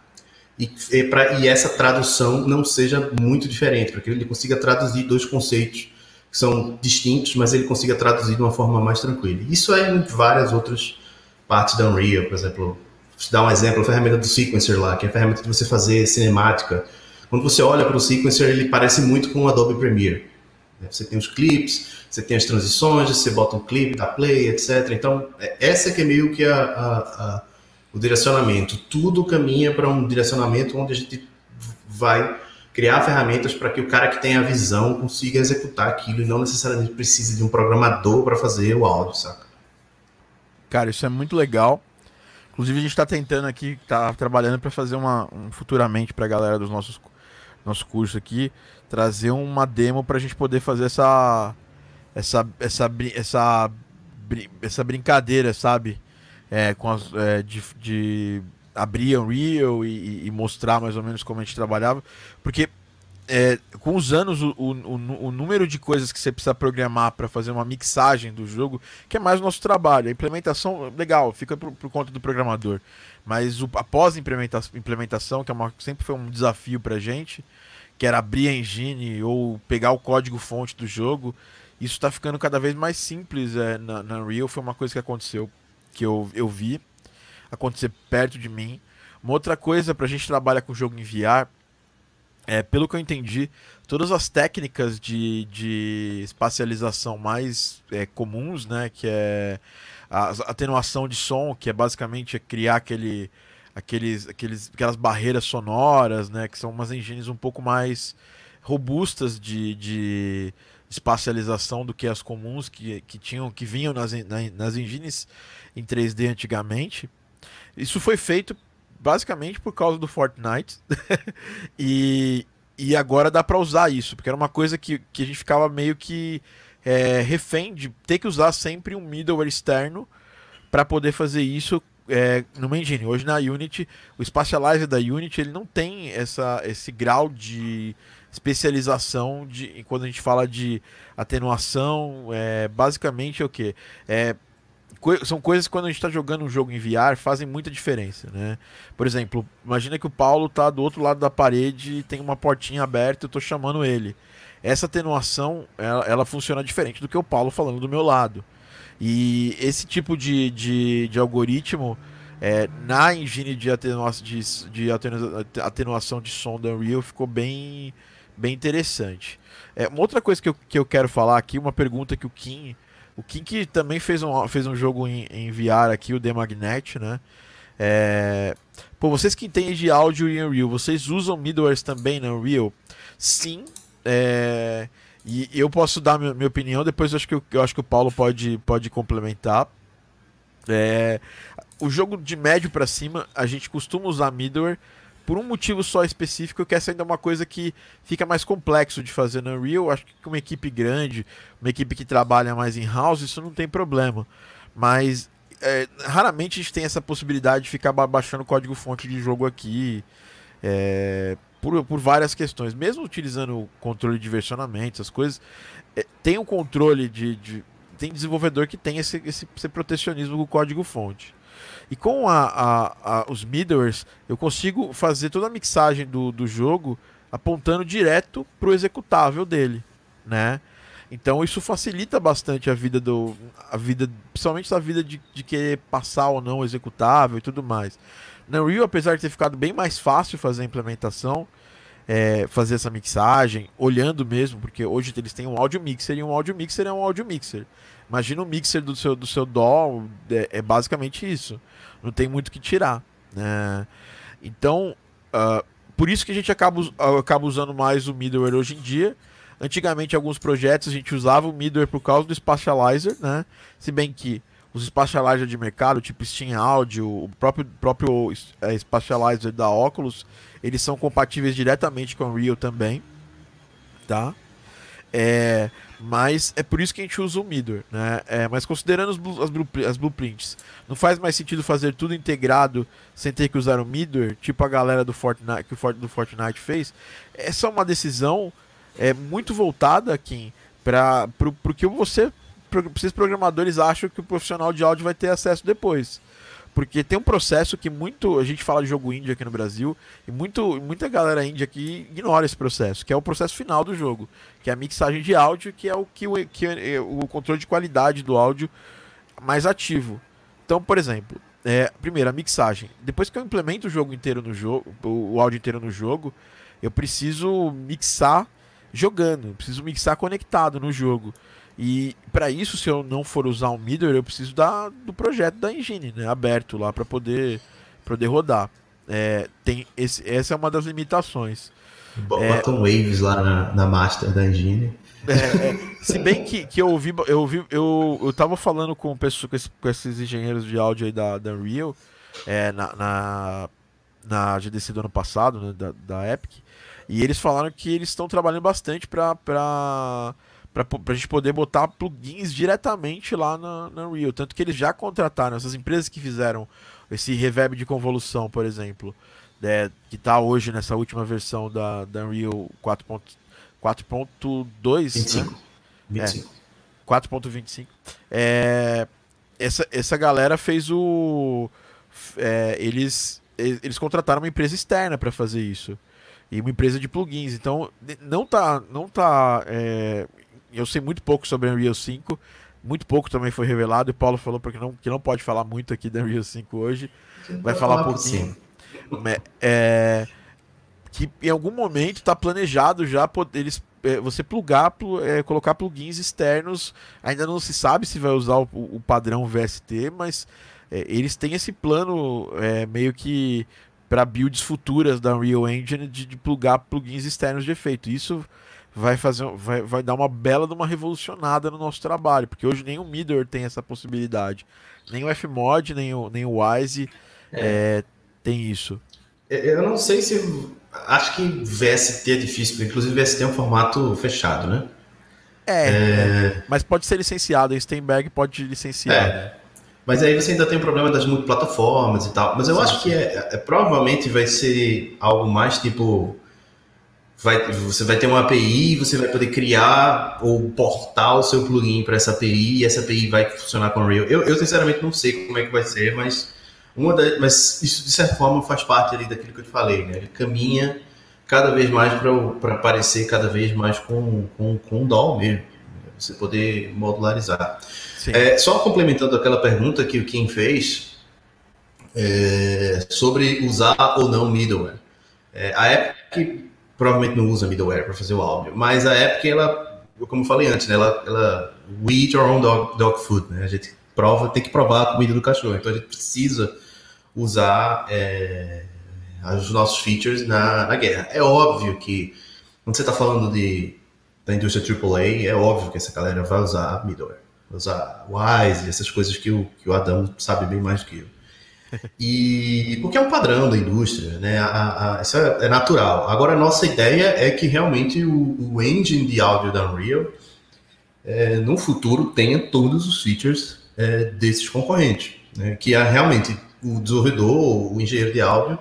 e, e, pra, e, essa tradução não seja muito diferente, para que ele consiga traduzir dois conceitos que são distintos, mas ele consiga traduzir de uma forma mais tranquila. Isso é em várias outras partes da Unreal, por exemplo, vou dar um exemplo, a ferramenta do Sequencer lá, que é a ferramenta de você fazer cinemática. Quando você olha para o Sequencer, ele parece muito com o Adobe Premiere. Você tem os clips, você tem as transições, você bota um clipe, dá play, etc. Então, é, essa que é meio que a, a, a, o direcionamento. Tudo caminha para um direcionamento onde a gente vai criar ferramentas para que o cara que tem a visão consiga executar aquilo e não necessariamente precise de um programador para fazer o áudio, saca? Cara, isso é muito legal. Inclusive, a gente está tentando aqui, está trabalhando para fazer uma um, futuramente para a galera dos nossos nosso curso aqui, trazer uma demo para a gente poder fazer essa essa essa essa essa brincadeira, sabe? É, com as, é, de, de abrir Unreal e, e, mostrar mais ou menos como a gente trabalhava, porque é, com os anos o, o, o, número de coisas que você precisa programar para fazer uma mixagem do jogo, que é mais o nosso trabalho. A implementação, legal, fica por, por conta do programador. Mas o, após a implementação, implementação que é uma, sempre foi um desafio para gente, que era abrir a engine ou pegar o código fonte do jogo isso está ficando cada vez mais simples é, na, na Unreal. Foi uma coisa que aconteceu, que eu, eu vi acontecer perto de mim. Uma outra coisa para a gente trabalhar com jogo em VR, é, pelo que eu entendi, todas as técnicas de, de espacialização mais é, comuns, né, que é a atenuação de som, que é basicamente criar aquele, aqueles, aqueles, aquelas barreiras sonoras, né, que são umas engines um pouco mais robustas de, de espacialização do que as comuns que, que tinham que vinham nas, nas engines em 3D antigamente. Isso foi feito basicamente por causa do Fortnite. e, e agora dá para usar isso, porque era uma coisa que, que a gente ficava meio que é, refém de ter que usar sempre um middleware externo para poder fazer isso é, numa engine. Hoje na Unity, o Spatializer da Unity ele não tem essa, esse grau de especialização de quando a gente fala de atenuação. É, basicamente é o que? É, são coisas que quando a gente está jogando um jogo em VR fazem muita diferença, né? Por exemplo, imagina que o Paulo está do outro lado da parede e tem uma portinha aberta, eu estou chamando ele. Essa atenuação, ela, ela, funciona diferente do que o Paulo falando do meu lado. E esse tipo de, de, de algoritmo é, na engine de, atenua de, de atenuação de som da Unreal ficou bem, bem interessante. É, uma outra coisa que eu, que eu quero falar aqui, uma pergunta que o Kim o Kink também fez um, fez um jogo em, em VR aqui, o The Magnet, né? É... Pô, vocês que entendem de áudio em Unreal, vocês usam middlewares também na Unreal? Sim. É... E eu posso dar minha, minha opinião, depois eu acho que, eu, eu acho que o Paulo pode, pode complementar. É... O jogo de médio para cima, a gente costuma usar middleware por um motivo só específico, que essa ainda é uma coisa que fica mais complexo de fazer no Unreal. Acho que com uma equipe grande, uma equipe que trabalha mais em house, isso não tem problema. Mas é, raramente a gente tem essa possibilidade de ficar baixando código-fonte de jogo aqui. É, por, por várias questões. Mesmo utilizando o controle de versionamento, essas coisas, é, tem um controle de, de, Tem desenvolvedor que tem esse, esse, esse protecionismo com o código-fonte. E com a, a, a, os middlewares, eu consigo fazer toda a mixagem do, do jogo apontando direto para o executável dele, né? Então isso facilita bastante a vida do. a vida, principalmente a vida de, de querer passar ou não executável e tudo mais. Na Unreal, apesar de ter ficado bem mais fácil fazer a implementação, é, fazer essa mixagem, olhando mesmo, porque hoje eles têm um audio mixer e um audio mixer é um audio mixer. Imagina o mixer do seu, do seu DAW, é, é basicamente isso. Não tem muito que tirar. Né? Então, uh, por isso que a gente acaba, acaba usando mais o middleware hoje em dia. Antigamente, alguns projetos a gente usava o middleware por causa do Spatializer, né? Se bem que os Spatializer de mercado, tipo Steam Audio, o próprio, próprio é, Spatializer da Oculus, eles são compatíveis diretamente com o Unreal também, tá? É, mas é por isso que a gente usa o middleware, né? É, mas considerando as, as, blueprints, não faz mais sentido fazer tudo integrado sem ter que usar o middleware, tipo a galera do Fortnite que o do Fortnite fez. Essa é uma decisão é muito voltada aqui para o que você, vocês programadores acham que o profissional de áudio vai ter acesso depois. Porque tem um processo que muito. A gente fala de jogo indie aqui no Brasil, e muito, muita galera indie aqui ignora esse processo, que é o processo final do jogo, que é a mixagem de áudio, que é o que, que é o controle de qualidade do áudio mais ativo. Então, por exemplo, é, primeiro, a mixagem. Depois que eu implemento o jogo inteiro no jogo, o áudio inteiro no jogo, eu preciso mixar jogando, preciso mixar conectado no jogo. E para isso, se eu não for usar um middleware, eu preciso da, do projeto da engine, né, aberto lá para poder poder rodar. É, tem esse, essa é uma das limitações. Bota é, um Waves lá na, na master da engine. É, é, se bem que, que eu ouvi, eu ouvi, eu, eu tava falando com, pessoas, com, esses, com esses engenheiros de áudio aí da, da Unreal, é, na, na, na GDC do ano passado, né, da, da Epic, e eles falaram que eles estão trabalhando bastante para para a gente poder botar plugins diretamente lá na, na Unreal. Tanto que eles já contrataram essas empresas que fizeram esse reverb de convolução, por exemplo, né, que está hoje nessa última versão da, da Unreal 4.2. Né? 25. É, 4.25. É, essa, essa galera fez o. É, eles, eles contrataram uma empresa externa para fazer isso. E uma empresa de plugins. Então, não tá, não tá é, eu sei muito pouco sobre Unreal 5, muito pouco também foi revelado, e o Paulo falou porque não, que não pode falar muito aqui da Unreal 5 hoje, vai falar um pouquinho. É, que em algum momento está planejado já eles é, você plugar, é, colocar plugins externos. Ainda não se sabe se vai usar o, o padrão VST, mas é, eles têm esse plano é, meio que para builds futuras da Unreal Engine de, de plugar plugins externos de efeito. Isso vai fazer vai, vai dar uma bela de uma revolucionada no nosso trabalho, porque hoje nem o Middle tem essa possibilidade. Nem o Fmod, nem o, nem o Wise é. é tem isso. Eu não sei se. Acho que VST é difícil, porque inclusive VST é um formato fechado, né? É, é... mas pode ser licenciado, a Steinberg pode licenciar. É. Né? Mas aí você ainda tem o problema das multiplataformas e tal. Mas eu sim, acho sim. que é, é, provavelmente vai ser algo mais tipo. Vai, você vai ter uma API, você vai poder criar ou portar o seu plugin para essa API e essa API vai funcionar com o Unreal. Eu, eu sinceramente não sei como é que vai ser, mas uma da, mas isso de certa forma faz parte ali daquilo que eu te falei, né? Ele caminha cada vez mais para aparecer cada vez mais com, com, com um DAW mesmo. Você poder modularizar. É, só complementando aquela pergunta que o Kim fez é, sobre usar ou não middleware. É, a Epic provavelmente não usa middleware para fazer o áudio, mas a Epic, ela, como eu falei antes, né, ela, ela we eat our own dog, dog food, né? A gente prova, tem que provar a comida do cachorro, então a gente precisa usar é, os nossos features na, na guerra. É óbvio que quando você está falando de da indústria AAA, é óbvio que essa galera vai usar middleware usar Wise, essas coisas que o, que o Adão sabe bem mais do que eu. E porque é um padrão da indústria, né? A, a, isso é, natural. Agora a nossa ideia é que realmente o, o engine de áudio da Unreal é, no futuro tenha todos os features é, desses concorrentes, né? Que é realmente o desenvolvedor, o engenheiro de áudio,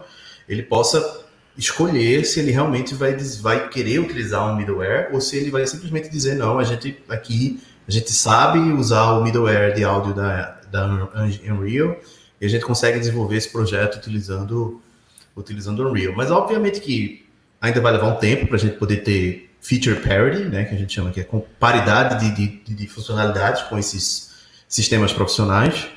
ele possa escolher se ele realmente vai, vai querer utilizar um middleware ou se ele vai simplesmente dizer não, a gente aqui a gente sabe usar o middleware de áudio da, da Unreal e a gente consegue desenvolver esse projeto utilizando utilizando Unreal. Mas obviamente que ainda vai levar um tempo para a gente poder ter feature parity, né, que a gente chama que é paridade de, de, de funcionalidades com esses sistemas profissionais.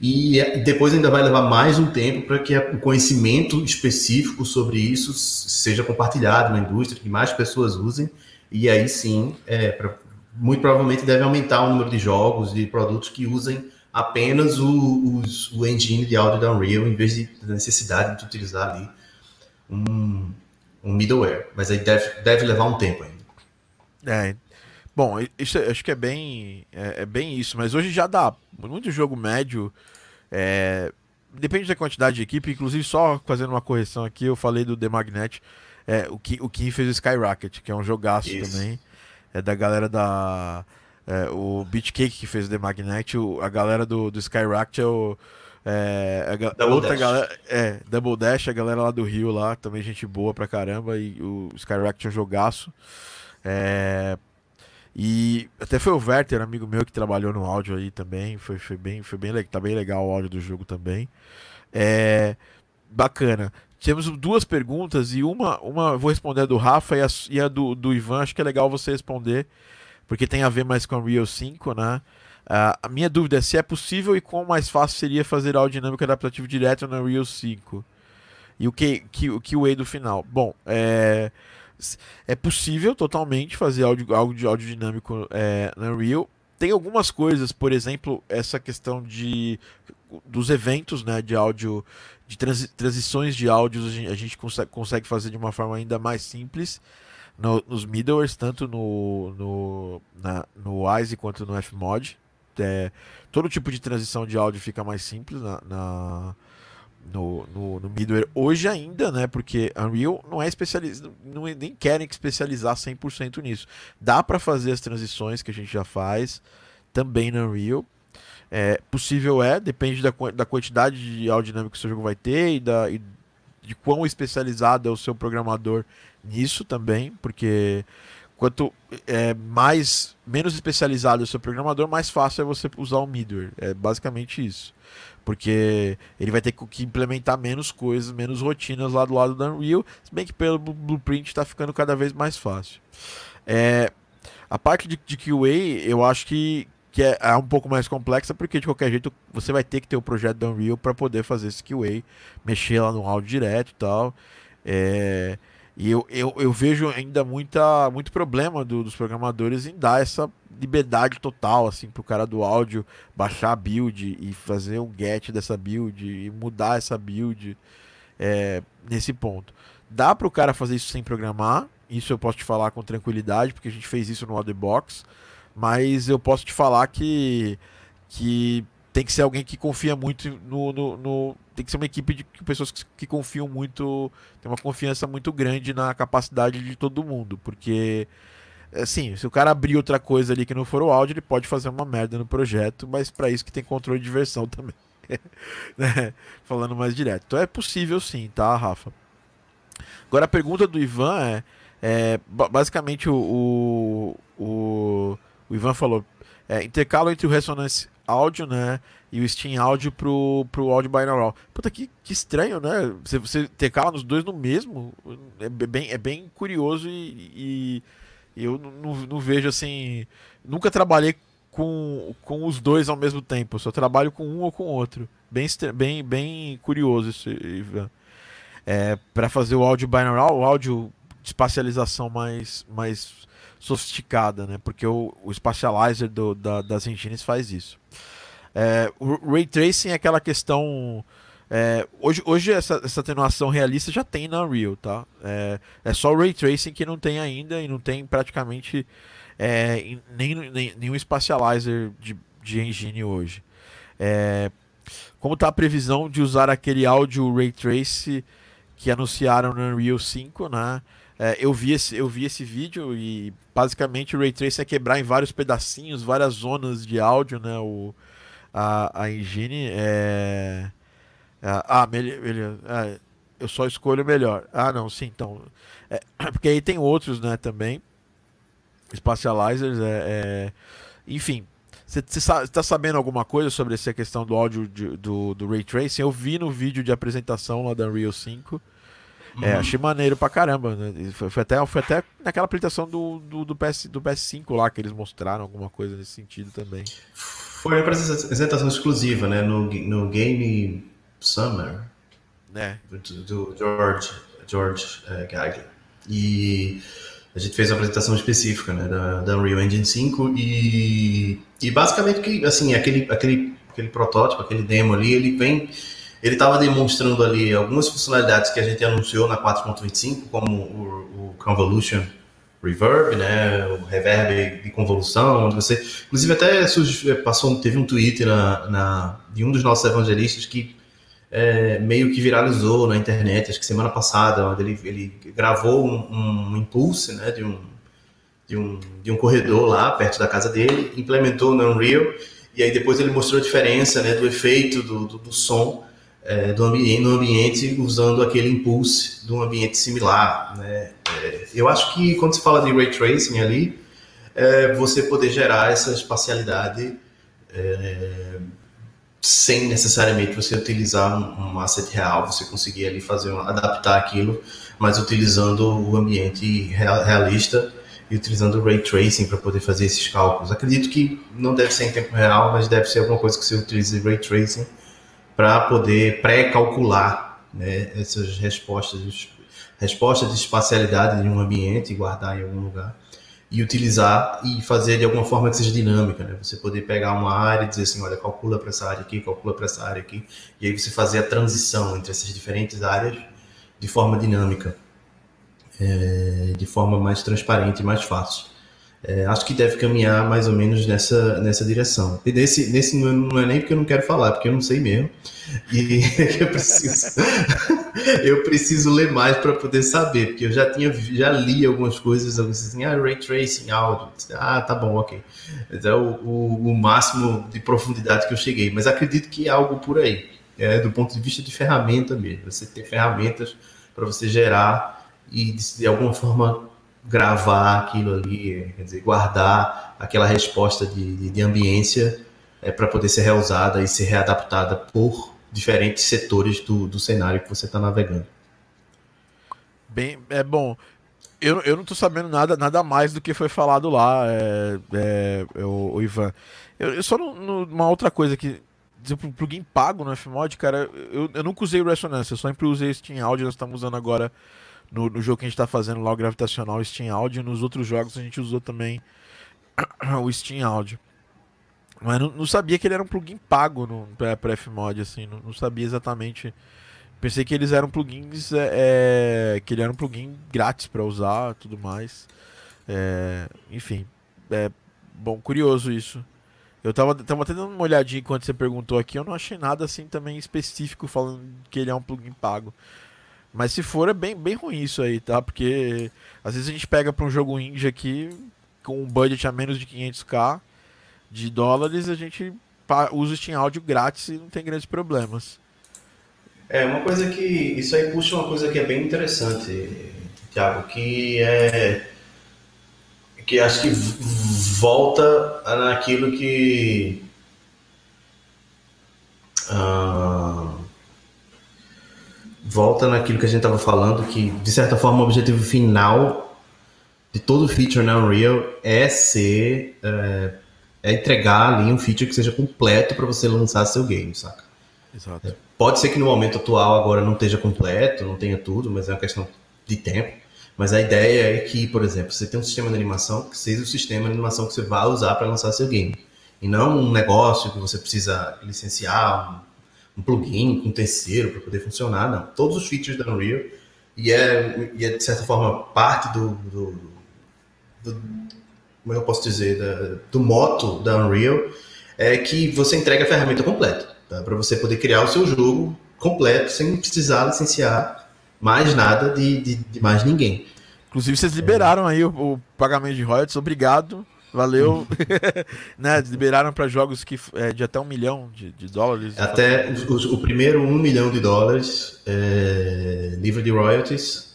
E depois ainda vai levar mais um tempo para que o conhecimento específico sobre isso seja compartilhado na indústria, que mais pessoas usem. E aí sim, é, para muito provavelmente deve aumentar o número de jogos e produtos que usem apenas o, os, o engine de áudio da Unreal, em vez de, da necessidade de utilizar ali um, um middleware. Mas aí deve, deve levar um tempo ainda. É. Bom, isso, acho que é bem, é, é, bem isso, mas hoje já dá. Muito jogo médio. É, depende da quantidade de equipe, inclusive só fazendo uma correção aqui, eu falei do The Magnet. É, o, que, o Kim fez o Skyrocket, que é um jogaço isso. também é da galera da. É, o Beatcake que fez o The Magnet, o, a galera do, do Skyrocket é o. É, a, outra Dash. galera. É, Double Dash, a galera lá do Rio lá, também gente boa pra caramba. E o Skyrocket é um jogaço. É, e até foi o Werther, amigo meu, que trabalhou no áudio aí também. Foi, foi bem, foi bem, tá bem legal o áudio do jogo também. É bacana. Temos duas perguntas e uma, uma vou responder a do Rafa e a, e a do, do Ivan. Acho que é legal você responder, porque tem a ver mais com a Real 5, né? Uh, a minha dúvida é se é possível e quão mais fácil seria fazer áudio dinâmico adaptativo direto na Real 5. E o que, que, que o do final? Bom, é, é possível totalmente fazer algo de áudio dinâmico é, na Real. Tem algumas coisas, por exemplo, essa questão de dos eventos né, de áudio de transi transições de áudios a gente, a gente consegue, consegue, fazer de uma forma ainda mais simples no, nos middlewares, tanto no, no, na, no WISE quanto no Fmod. É, todo tipo de transição de áudio fica mais simples na, na no, no, no, middleware hoje ainda, né? Porque Unreal não é especializado, não, é, nem querem especializar 100% nisso. Dá para fazer as transições que a gente já faz também no Unreal, é, possível é, depende da, da quantidade de aerodinâmica que o seu jogo vai ter e, da, e de quão especializado é o seu programador nisso também, porque quanto é, mais menos especializado o seu programador, mais fácil é você usar o middleware. É basicamente isso. Porque ele vai ter que implementar menos coisas, menos rotinas lá do lado da Unreal, se bem que pelo blueprint está ficando cada vez mais fácil. É, A parte de, de QA, eu acho que, que é, é, um pouco mais complexa, porque de qualquer jeito você vai ter que ter o projeto da Unreal para poder fazer esse QA, mexer lá no áudio direto e tal. É, e eu, eu, eu vejo ainda muita, muito problema do, dos programadores em dar essa liberdade total assim para o cara do áudio baixar a build e fazer um get dessa build e mudar essa build é, nesse ponto. Dá para o cara fazer isso sem programar, isso eu posso te falar com tranquilidade, porque a gente fez isso no Otherbox. Mas eu posso te falar que, que tem que ser alguém que confia muito no, no tem que ser uma equipe de pessoas que, que, confiam muito. Tem uma confiança muito grande na capacidade de todo mundo. Porque. Assim, se o cara abrir outra coisa ali que não for o áudio, ele pode fazer uma merda no projeto, mas para isso que tem controle de versão também. né? Falando mais direto. Então é possível sim, tá, Rafa? Agora a pergunta do Ivan é é, basicamente, o, o, o, Ivan falou: é, intercalo entre o Resonance áudio né, e o Steam áudio pro, pro áudio binaural. Puta, que, que estranho, né? Você, você intercala nos dois no mesmo. É bem, é bem curioso e, e eu não, vejo assim. Nunca trabalhei com, com os dois ao mesmo tempo. Só trabalho com um ou com outro. Bem, bem, bem curioso isso, Ivan. É, para fazer o áudio binaural, o áudio espacialização mais, mais sofisticada, né? Porque o, o Spatializer do, da, das engines faz isso. É, o Ray Tracing é aquela questão. É, hoje hoje essa, essa atenuação realista já tem na Unreal, tá? É, é só o Ray Tracing que não tem ainda e não tem praticamente é, nem, nem, nenhum Spatializer de, de engine hoje. É, como está a previsão de usar aquele áudio Ray Trace que anunciaram no Unreal 5, né? É, eu, vi esse, eu vi esse vídeo e basicamente o Ray Tracing é quebrar em vários pedacinhos, várias zonas de áudio, né? O, a, a engine é. é ah, melhor. É, eu só escolho o melhor. Ah, não, sim, então. É, porque aí tem outros, né, também. Spatializers, é, é enfim. Você está sabendo alguma coisa sobre essa questão do áudio de, do, do Ray Tracing? Eu vi no vídeo de apresentação lá da Unreal 5. É, uhum. achei maneiro pra caramba. Né? Foi, foi, até, foi até naquela apresentação do, do, do, PS, do PS5 lá que eles mostraram alguma coisa nesse sentido também. Foi uma apresentação exclusiva, né? No, no Game Summer. É. Do, do George, George Geiger. E a gente fez uma apresentação específica né, da, da Unreal Engine 5 e, e basicamente que assim aquele, aquele, aquele protótipo, aquele demo ali, ele vem ele estava demonstrando ali algumas funcionalidades que a gente anunciou na 4.25, como o, o Convolution Reverb, né, o reverb de convolução, onde você, inclusive até passou, teve um tweet na, na de um dos nossos evangelistas que é, meio que viralizou na internet, acho que semana passada, onde ele, ele gravou um, um impulso, né, de um, de um de um corredor lá perto da casa dele, implementou no Unreal e aí depois ele mostrou a diferença, né, do efeito do, do, do som é, do no ambiente usando aquele impulso de um ambiente similar. Né? É, eu acho que quando se fala de ray tracing ali, é, você poder gerar essa espacialidade é, sem necessariamente você utilizar um, um, asset real, você conseguir ali fazer adaptar aquilo, mas utilizando o ambiente real, realista e utilizando o ray tracing para poder fazer esses cálculos. Acredito que não deve ser em tempo real, mas deve ser alguma coisa que você utilize ray tracing para poder pré-calcular né, essas respostas, respostas de espacialidade de um ambiente guardar em algum lugar e utilizar e fazer de alguma forma que seja dinâmica, né? Você poder pegar uma área e dizer assim, olha, calcula para essa área aqui, calcula para essa área aqui, e aí você fazer a transição entre essas diferentes áreas de forma dinâmica, é, de forma mais transparente e mais fácil. É, acho que deve caminhar mais ou menos nessa, nessa direção. E nesse, nesse não é nem porque eu não quero falar, porque eu não sei mesmo. E eu preciso, eu preciso ler mais para poder saber, porque eu já tinha já li algumas coisas assim, ah, ray tracing, áudio. Ah, tá bom, ok. É o, o, máximo de profundidade que eu cheguei, mas acredito que é algo por aí, é, do ponto de vista de ferramenta mesmo. Você ter ferramentas para você gerar e de alguma forma gravar aquilo ali, quer dizer, guardar aquela resposta de, de, de ambiência é, para poder ser reusada e ser readaptada por diferentes setores do, do cenário que você está navegando. Bem, é bom. Eu, eu não tô sabendo nada, nada mais do que foi falado lá, é, é, o, o Ivan. Eu, eu só não, uma outra coisa que. Exemplo, plugin pago no Fmod, cara, eu, eu nunca usei o Resonance, eu sempre usei Steam Audio, nós estamos usando agora no, no, jogo que a gente está fazendo lá, o Gravitacional Steam Audio, nos outros jogos a gente usou também o Steam Audio. Mas não, não, sabia que ele era um plugin pago no, pra, Fmod, assim, não, não, sabia exatamente. Pensei que eles eram plugins, é, é que ele era um plugin grátis para usar tudo mais. É, enfim, é bom, curioso isso. Eu tava, tava até dando uma olhadinha enquanto você perguntou aqui, eu não achei nada assim também específico falando que ele é um plugin pago. Mas se for, é bem, bem ruim isso aí, tá? Porque às vezes a gente pega para um jogo indie aqui com um budget a menos de 500k de dólares, a gente usa o Steam Audio grátis e não tem grandes problemas. É, uma coisa que. Isso aí puxa uma coisa que é bem interessante, Thiago, que é. que acho que volta naquilo que. Ah, volta naquilo que a gente estava falando, que de certa forma o objetivo final de todo feature na Unreal é ser. É, é entregar ali um feature que seja completo para você lançar seu game, saca? Exato. É, pode ser que no momento atual agora não esteja completo, não tenha tudo, mas é uma questão de tempo. Mas a ideia é que, por exemplo, você tem um sistema de animação que seja o sistema de animação que você vai usar para lançar seu game. E não um negócio que você precisa licenciar um, plugin com um terceiro para poder funcionar. Não. Todos os features da Unreal e é, e é de certa forma parte do, do, do como eu posso dizer, da, do moto da Unreal, é que você entrega a ferramenta completa, tá? para você poder criar o seu jogo completo sem precisar licenciar mais nada de, de, de mais ninguém. Inclusive, vocês liberaram é. aí o, o, pagamento de royalties, obrigado, valeu. Né, liberaram para jogos que, é, de até um milhão de, de dólares. Até o, o, primeiro um milhão de dólares é, livre de royalties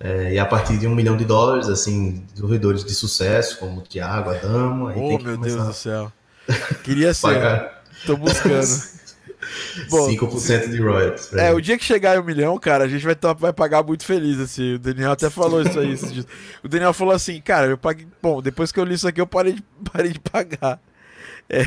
é, e a partir de um milhão de dólares, assim, desenvolvedores de sucesso, como o Thiago, Adamo. Aí oh, meu Deus do céu. Queria ser. Tô buscando. Bom, 5% de royalties. É, o dia que chegar em um milhão, cara, a gente vai, tá, vai pagar muito feliz, assim. O Daniel até falou isso aí. o Daniel falou assim, cara, eu paguei. Bom, depois que eu li isso aqui, eu parei de, parei de pagar. É,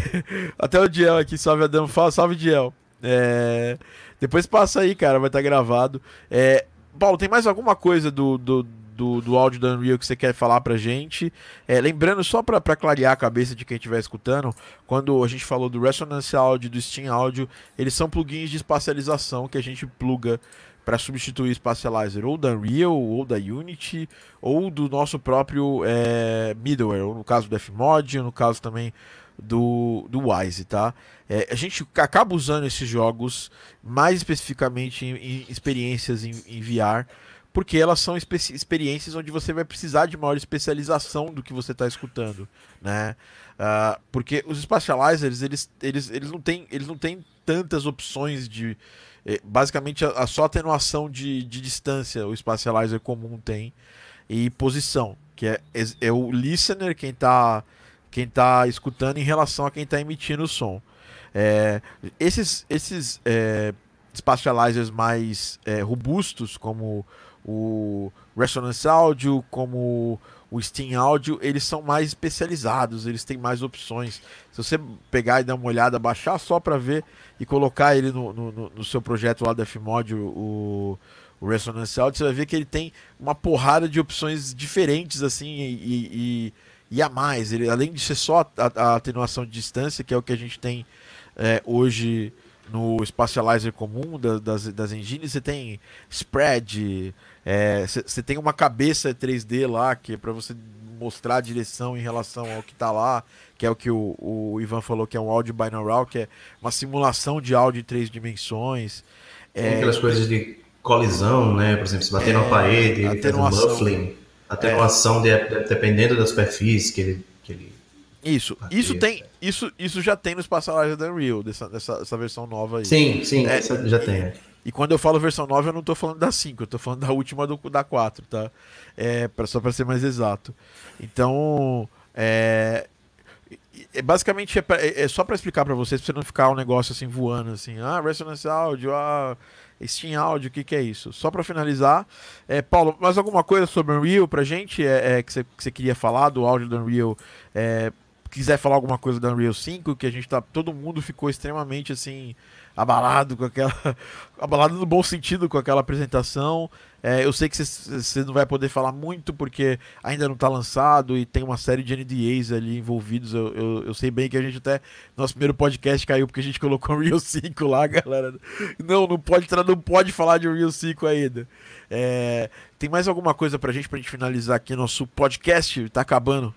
até o Diel aqui, salve Adamo, fala, salve Diel. É, depois passa aí, cara, vai estar tá gravado. É, Paulo, tem mais alguma coisa do, do, do, do áudio da Unreal que você quer falar pra gente? É, lembrando, só pra, pra clarear a cabeça de quem estiver escutando, quando a gente falou do Resonance Audio do Steam Audio, eles são plugins de espacialização que a gente pluga para substituir Spatializer ou da Unreal, ou da Unity, ou do nosso próprio é, middleware, ou no caso do Fmod, ou no caso também do, do Wise, tá? É, a gente acaba usando esses jogos mais especificamente em, em experiências em, em, VR, porque elas são experiências onde você vai precisar de maior especialização do que você está escutando, né? Uh, porque os spatializers eles, eles, eles, não têm, eles não têm tantas opções de eh, basicamente a, a só atenuação de, de distância o spatializer comum tem e posição, que é, é, é o listener quem está quem tá escutando em relação a quem está emitindo o som. É, esses esses é, spatializers mais é, robustos, como o Resonance Audio, como o Steam Audio, eles são mais especializados, eles têm mais opções. Se você pegar e dar uma olhada, baixar só para ver e colocar ele no, no, no, seu projeto lá da Fmod, o, o Resonance Audio, você vai ver que ele tem uma porrada de opções diferentes assim e, e e a mais. Ele, além de ser só a, a, atenuação de distância, que é o que a gente tem é, hoje no Spatializer comum da, das, das engines, você tem spread, você é, tem uma cabeça 3D lá, que é para você mostrar a direção em relação ao que está lá, que é o que o, o, Ivan falou, que é um áudio binaural, que é uma simulação de áudio em três dimensões. Tem é, aquelas coisas de colisão, né? Por exemplo, se bater é, numa parede, atenuação. muffling. Atenuação é. de, dependendo da superfície que ele. Que ele isso, isso tem, isso, isso já tem no Spatializer da Unreal, dessa, dessa, dessa versão nova aí. Sim, sim, é, já tem. E quando eu falo versão nova, eu não estou falando da 5, eu estou falando da última do, da 4, tá? É, pra, só para ser mais exato. Então, é, é, basicamente é, pra, é, é só para explicar para vocês, pra você não ficar um negócio assim voando, assim, ah, Resonance Audio, ah, Steam Audio, o que, que é isso? Só para finalizar, é, Paulo, mais alguma coisa sobre Unreal pra gente é, é que, você, que você queria falar do áudio do Unreal? É, quiser falar alguma coisa da Unreal 5, que a gente tá. Todo mundo ficou extremamente assim. Abalado com aquela. abalado no bom sentido com aquela apresentação. É, eu sei que você não vai poder falar muito porque ainda não está lançado e tem uma série de NDAs ali envolvidos. Eu, eu, eu, sei bem que a gente até. Nosso primeiro podcast caiu porque a gente colocou o Unreal 5 lá, galera. Não, não pode, não pode falar de Unreal 5 ainda. É, tem mais alguma coisa pra gente, pra gente finalizar aqui nosso podcast? Tá acabando.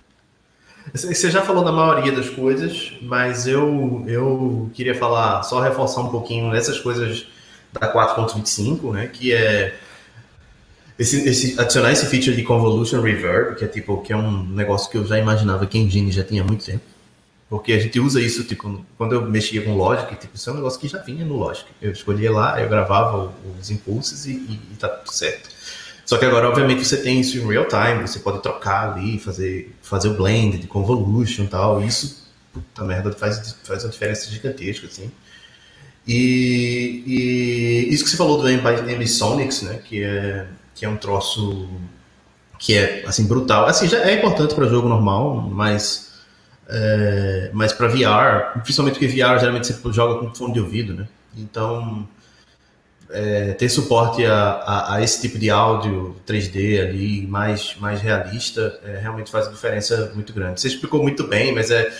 Você já falou da maioria das coisas, mas eu, eu queria falar, só reforçar um pouquinho dessas coisas da 4.25, né? Que é esse, esse, adicionar esse feature de convolution reverb, que é tipo que é um negócio que eu já imaginava que Engine já tinha muito tempo. Porque a gente usa isso, tipo, quando eu mexia com Logic, tipo, isso é um negócio que já vinha no Logic. Eu escolhia lá, eu gravava os impulsos e, e, e tá tudo certo. Só que agora, obviamente, você tem isso em real time, você pode trocar ali, fazer, fazer o blend de convolution e tal. Isso, puta merda, faz, faz uma diferença gigantesca, assim. E, e isso que você falou do Ambisonics, né, que é, que é um troço que é, assim, brutal. Assim, já é importante para jogo normal, mas, é, mas para VR, principalmente porque VR geralmente você joga com fone de ouvido, né? Então é, ter suporte a, a, a, esse tipo de áudio 3D ali, mais, mais realista, é, realmente faz uma diferença muito grande. Você explicou muito bem, mas é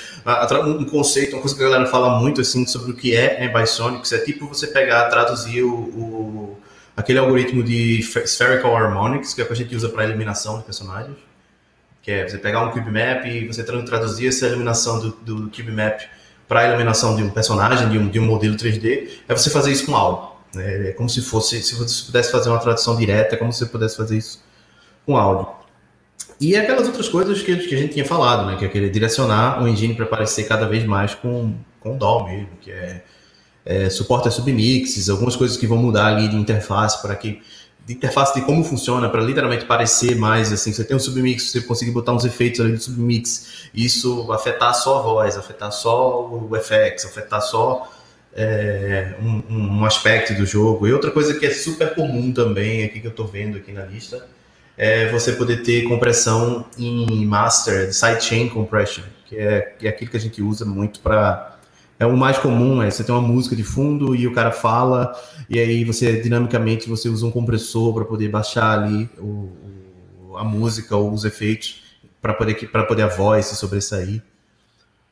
um conceito, uma coisa que a galera fala muito assim sobre o que é Ambisonics, é tipo você pegar, traduzir o, o aquele algoritmo de Spherical Harmonics, que é o que a gente usa para eliminação de personagens, que é você pegar um cube map e você traduzir essa eliminação do, do cube map para a eliminação de um personagem, de um, de um modelo 3D, é você fazer isso com áudio. É, é como se fosse, se você pudesse fazer uma tradução direta, é como se você pudesse fazer isso com áudio. E é aquelas outras coisas que, que a gente tinha falado, né? Que é querer direcionar o engine para parecer cada vez mais com, com DAW mesmo, que é, é suporte a submixes, algumas coisas que vão mudar ali de interface para que de interface de como funciona para literalmente parecer mais assim, você tem um submix, você conseguir botar uns efeitos ali de submix, isso afetar só a voz, afetar só o FX, afetar só é, um, um, aspecto do jogo. E outra coisa que é super comum também, aqui que eu estou vendo aqui na lista, é você poder ter compressão em master, sidechain compression, que é, é aquilo que a gente usa muito para é o mais comum, é você tem uma música de fundo e o cara fala, e aí você dinamicamente você usa um compressor para poder baixar ali o, o, a música ou os efeitos para poder para poder a voz se sobressair.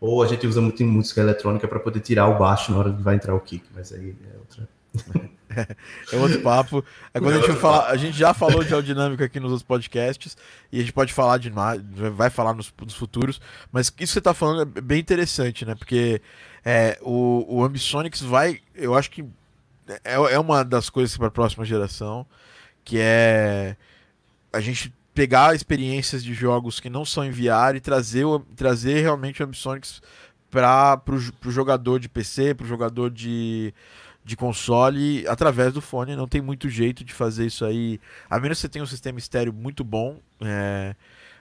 Ou a gente usa muito em música eletrônica para poder tirar o baixo na hora que vai entrar o kick, mas aí é outra. é outro papo. É quando a, gente falar, a gente já falou de aerodinâmica aqui nos outros podcasts e a gente pode falar de mais, vai falar nos, nos futuros, mas isso que você está falando é bem interessante, né? Porque é, o, o Ambisonics vai, eu acho que é, é uma das coisas para a próxima geração, que é a gente pegar experiências de jogos que não são em VR e trazer, trazer realmente o Ambisonics para o jogador de PC, para o jogador de, de console, através do fone. Não tem muito jeito de fazer isso aí, a menos que você tenha um sistema estéreo muito bom. É,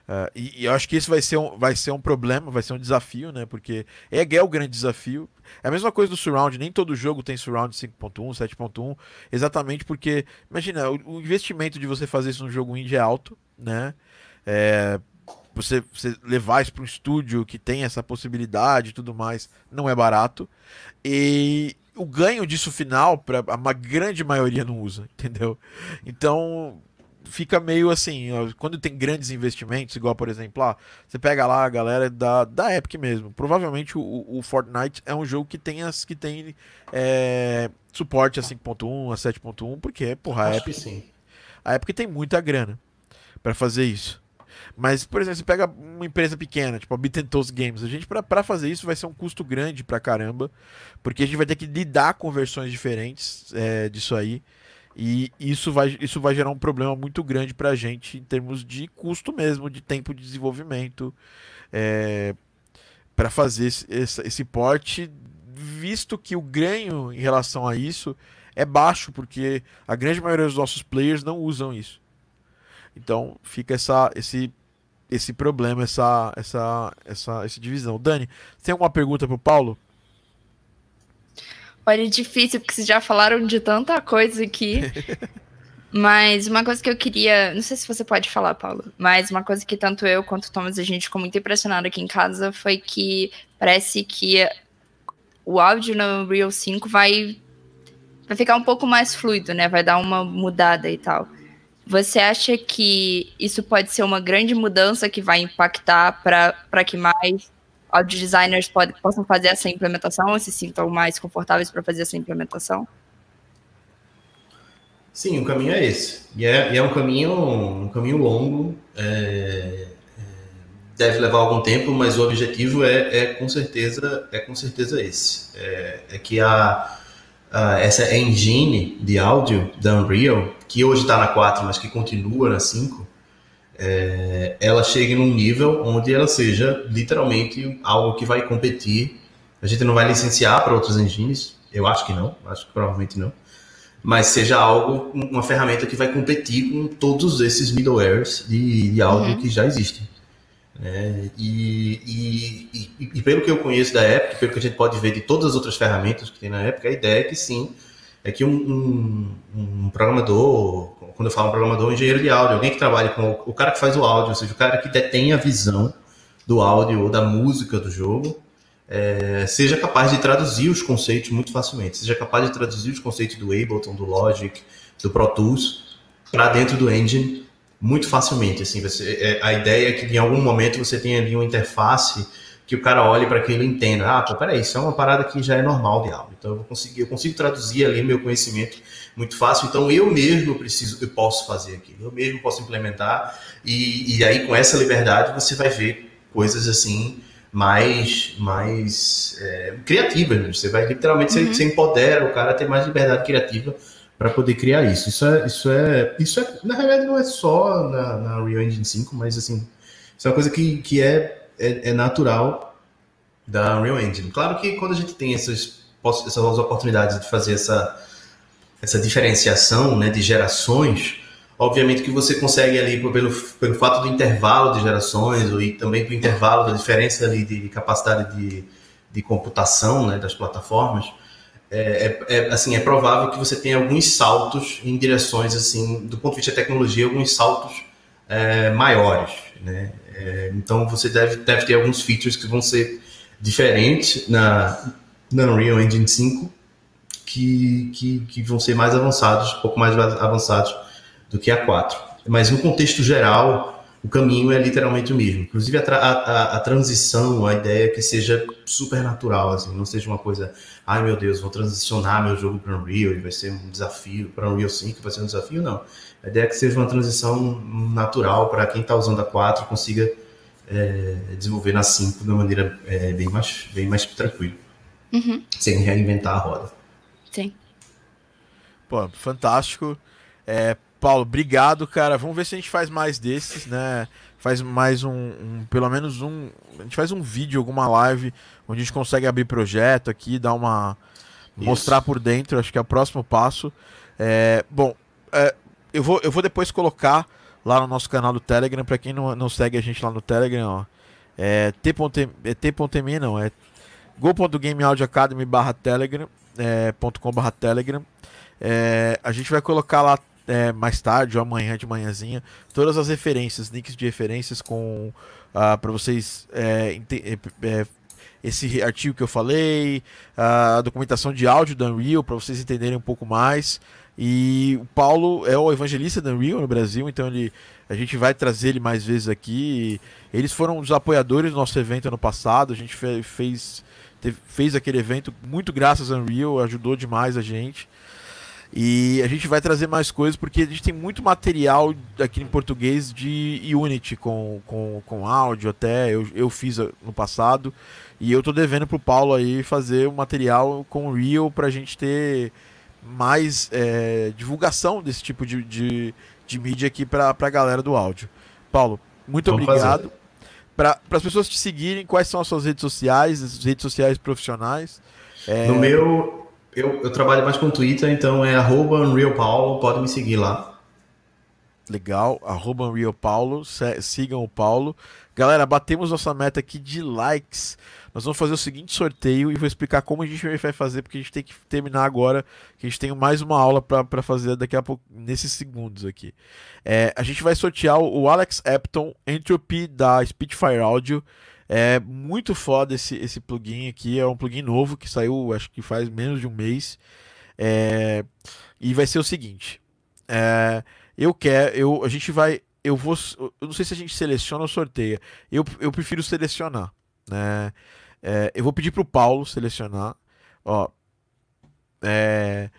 Uh, e, e, eu acho que isso vai ser, um, vai ser um problema, vai ser um desafio, né? Porque é, é o grande desafio. É a mesma coisa do surround, nem todo jogo tem surround 5.1, 7.1, exatamente porque, imagina, o, o, investimento de você fazer isso no jogo indie é alto, né? É, você, você levar isso para um estúdio que tem essa possibilidade e tudo mais, não é barato. E o ganho disso final, para a grande maioria não usa, entendeu? Então, fica meio assim, ó, quando tem grandes investimentos, igual por exemplo, ah, você pega lá a galera da, da Epic mesmo. Provavelmente o, o Fortnite é um jogo que tem as que tem é, suporte a 5.1, a 7.1, porque, porra, a Epic, sim. a Epic tem muita grana para fazer isso. Mas, por exemplo, você pega uma empresa pequena, tipo a Toast Games, a gente para fazer isso vai ser um custo grande pra caramba, porque a gente vai ter que lidar com versões diferentes é, disso aí. E isso vai, isso vai gerar um problema muito grande para a gente em termos de custo mesmo, de tempo de desenvolvimento, é, para fazer esse, esse, esse porte, visto que o ganho em relação a isso é baixo, porque a grande maioria dos nossos players não usam isso. Então fica essa, esse, esse problema, essa, essa, essa, essa divisão. Dani, tem alguma pergunta para o Paulo? Olha, é difícil, porque vocês já falaram de tanta coisa aqui. mas uma coisa que eu queria. Não sei se você pode falar, Paulo, mas uma coisa que tanto eu quanto o Thomas a gente ficou muito impressionado aqui em casa foi que parece que o áudio no Real 5 vai, vai ficar um pouco mais fluido, né? Vai dar uma mudada e tal. Você acha que isso pode ser uma grande mudança que vai impactar para que mais audio designers pode, possam fazer essa implementação ou se sintam mais confortáveis para fazer essa implementação? Sim, o caminho é esse. E é, e é um caminho um caminho longo. É, é, deve levar algum tempo, mas o objetivo é, é com certeza é com certeza esse. É, é que a, a, essa engine de áudio da Unreal que hoje está na 4, mas que continua na 5, é, ela chegue num nível onde ela seja literalmente algo que vai competir. A gente não vai licenciar para outros engines, eu acho que não, acho que provavelmente não, mas seja algo, uma ferramenta que vai competir com todos esses middlewares de, de áudio uhum. que já existem. É, e, e, e, e, pelo que eu conheço da época, pelo que a gente pode ver de todas as outras ferramentas que tem na época, a ideia é que sim, é que um, um, um, programador, quando eu falo um programador, um engenheiro de áudio, alguém que trabalha com o, cara que faz o áudio, ou seja, o cara que detém a visão do áudio ou da música do jogo, é, seja capaz de traduzir os conceitos muito facilmente, seja capaz de traduzir os conceitos do Ableton, do Logic, do Pro Tools para dentro do engine muito facilmente. Assim, você, é, a ideia é que em algum momento você tenha ali uma interface que o cara olhe para aquilo e entenda, ah, peraí, isso é uma parada que já é normal de aula. Então eu consigo, eu consigo traduzir ali meu conhecimento muito fácil. Então eu mesmo preciso, eu posso fazer aquilo, eu mesmo posso implementar e, e aí com essa liberdade você vai ver coisas assim mais mais é, criativas. Né? Você vai literalmente uhum. você, você empodera o cara a ter mais liberdade criativa para poder criar isso. Isso é, isso é, isso é, na realidade não é só na, na Real Engine 5, mas assim, isso é uma coisa que, que é é, é natural da Unreal Engine. Claro que quando a gente tem essas, essas oportunidades de fazer essa, essa diferenciação né, de gerações, obviamente que você consegue ali, pelo, pelo fato do intervalo de gerações e também do intervalo da diferença ali de capacidade de, de computação né, das plataformas, é, é, é, assim, é provável que você tenha alguns saltos em direções, assim, do ponto de vista de tecnologia, alguns saltos é, maiores, né? É, então você deve, deve ter alguns features que vão ser diferentes na, na Unreal Engine 5 que, que, que vão ser mais avançados, um pouco mais avançados do que a 4. Mas no contexto geral, o caminho é literalmente o mesmo. Inclusive a, a, a, transição, a ideia é que seja super natural, assim, não seja uma coisa, ai meu Deus, vou transicionar meu jogo para Unreal e vai ser um desafio, para Unreal 5 vai ser um desafio, não. A ideia é que seja uma transição natural para quem está usando a 4 consiga é, desenvolver na 5 de uma maneira é, bem, mais, bem mais tranquila. Uhum. Sem reinventar a roda. Sim. Pô, fantástico. É, Paulo, obrigado, cara. Vamos ver se a gente faz mais desses, né? Faz mais um, um, pelo menos um. A gente faz um vídeo, alguma live, onde a gente consegue abrir projeto aqui, dar uma. Isso. mostrar por dentro, acho que é o próximo passo. É, bom, é, eu vou, eu vou depois colocar lá no nosso canal do Telegram, para quem não, não segue a gente lá no Telegram, ó. É t.me é não, é go.gameaudioacademy barra telegram, é, telegram. É, a gente vai colocar lá é, mais tarde ou amanhã de manhãzinha todas as referências, links de referências com uh, para vocês é, é, é, esse artigo que eu falei, a documentação de áudio da Unreal para vocês entenderem um pouco mais. E o Paulo é o evangelista da Unreal no Brasil, então ele, a gente vai trazer ele mais vezes aqui. Eles foram os apoiadores do nosso evento ano passado, a gente fez, teve, fez aquele evento muito graças a Unreal, ajudou demais a gente. E a gente vai trazer mais coisas porque a gente tem muito material aqui em português de Unity com, com, com áudio até. Eu, eu fiz no passado. E eu tô devendo pro Paulo aí fazer um material com Real pra gente ter mais é, divulgação desse tipo de, de, de mídia aqui para a galera do áudio. Paulo, muito Vamos obrigado. Para as pessoas te seguirem, quais são as suas redes sociais, as redes sociais profissionais? É... No meu, eu, eu trabalho mais com Twitter, então é UnrealPaulo, pode me seguir lá. Legal, arroba Unreal Paulo, sigam o Paulo. Galera, batemos nossa meta aqui de likes. Nós vamos fazer o seguinte sorteio e vou explicar como a gente vai fazer, porque a gente tem que terminar agora, que a gente tem mais uma aula para fazer daqui a pouco, nesses segundos aqui. É, a gente vai sortear o Alex Epton Entropy da Spitfire Audio. É muito foda esse, esse plugin aqui, é um plugin novo que saiu, acho que faz menos de um mês. É, e vai ser o seguinte, é, eu quero, eu, a gente vai, eu vou, eu não sei se a gente seleciona ou sorteia, eu, eu prefiro selecionar, né? É, eu vou pedir para o Paulo selecionar. Ó, é,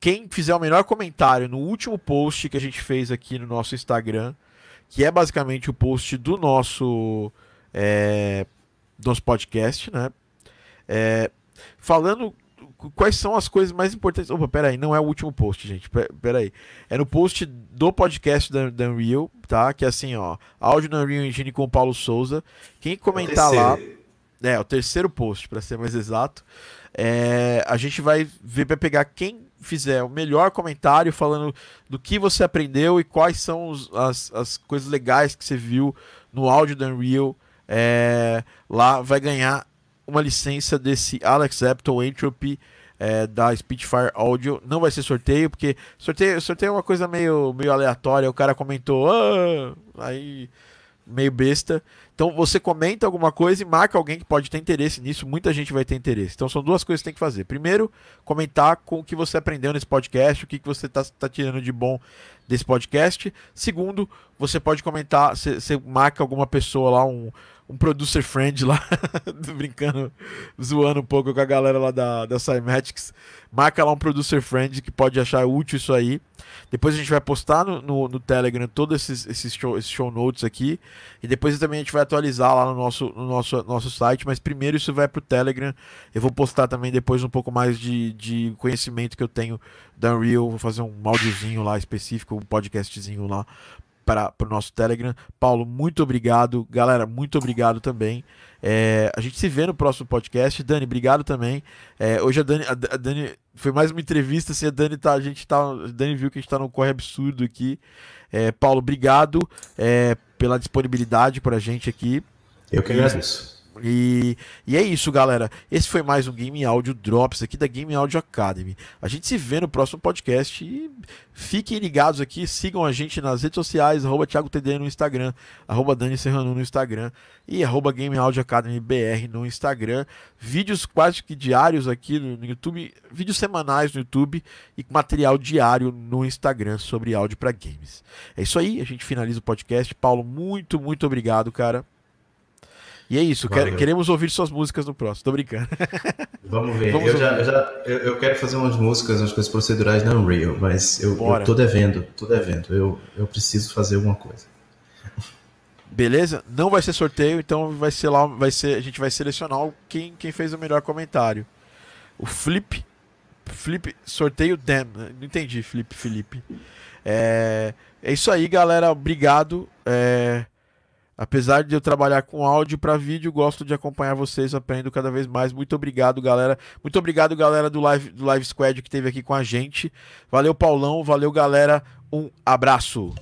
quem fizer o melhor comentário no último post que a gente fez aqui no nosso Instagram, que é basicamente o post do nosso, é, nosso podcast, né? É, falando quais são as coisas mais importantes. Opa, peraí, não é o último post, gente. Peraí. É no post do podcast da, da Unreal, tá? Que é assim, ó. Áudio da Unreal Engine com o Paulo Souza. Quem comentar lá. É, o terceiro post, para ser mais exato. É, a gente vai ver para pegar quem fizer o melhor comentário falando do que você aprendeu e quais são os, as, as coisas legais que você viu no áudio da Unreal. É, lá vai ganhar uma licença desse Alex Apple Entropy é, da Spitfire Audio. Não vai ser sorteio, porque sorteio, sorteio é uma coisa meio, meio aleatória. O cara comentou, ah! aí meio besta. Então você comenta alguma coisa e marca alguém que pode ter interesse nisso. Muita gente vai ter interesse. Então são duas coisas que tem que fazer. Primeiro, comentar com o que você aprendeu nesse podcast, o que, que você está tá tirando de bom desse podcast. Segundo, você pode comentar, você marca alguma pessoa lá, um, um producer friend lá, brincando, zoando um pouco com a galera lá da, da Cymatics. Marca lá um producer friend que pode achar útil isso aí. Depois a gente vai postar no, no, no Telegram todos esses, esses, show, esses show notes aqui. E depois também a gente vai atualizar lá no nosso, no nosso, nosso site. Mas primeiro isso vai pro Telegram. Eu vou postar também depois um pouco mais de, de conhecimento que eu tenho da Unreal. Vou fazer um áudiozinho lá específico, um podcastzinho lá para o nosso Telegram. Paulo, muito obrigado. Galera, muito obrigado também. É, a gente se vê no próximo podcast. Dani, obrigado também. É, hoje a Dani, a, a Dani foi mais uma entrevista. Assim, a Dani tá, a gente tá, a Dani viu que a gente está num corre absurdo aqui. É, Paulo, obrigado é, pela disponibilidade para a gente aqui. Eu que agradeço. E, e é isso, galera. Esse foi mais um Game Audio Drops aqui da Game Audio Academy. A gente se vê no próximo podcast e fiquem ligados aqui, sigam a gente nas redes sociais, arroba Thiago TD no Instagram, arroba Dani Serrano no Instagram e arroba Game Audio Academy BR no Instagram. Vídeos quase que diários aqui no YouTube, vídeos semanais no YouTube e material diário no Instagram sobre áudio para games. É isso aí, a gente finaliza o podcast. Paulo, muito, muito obrigado, cara. E é isso, quer, queremos ouvir suas músicas no próximo. Tô brincando. Vamos ver. Vamos eu, já, eu, já, eu, eu, quero fazer umas músicas, umas coisas procedurais na Unreal, mas eu, eu tô devendo, tô devendo. Eu, eu preciso fazer alguma coisa. Beleza? Não vai ser sorteio, então vai ser lá, vai ser, a gente vai selecionar quem, quem fez o melhor comentário. O Flip, Flip, sorteio Dan. Não entendi, Flip, Felipe. É, é isso aí, galera. Obrigado. É, Apesar de eu trabalhar com áudio para vídeo, gosto de acompanhar vocês, aprendo cada vez mais. Muito obrigado, galera. Muito obrigado, galera do Live, do Live Squad que esteve aqui com a gente. Valeu, Paulão. Valeu, galera. Um abraço.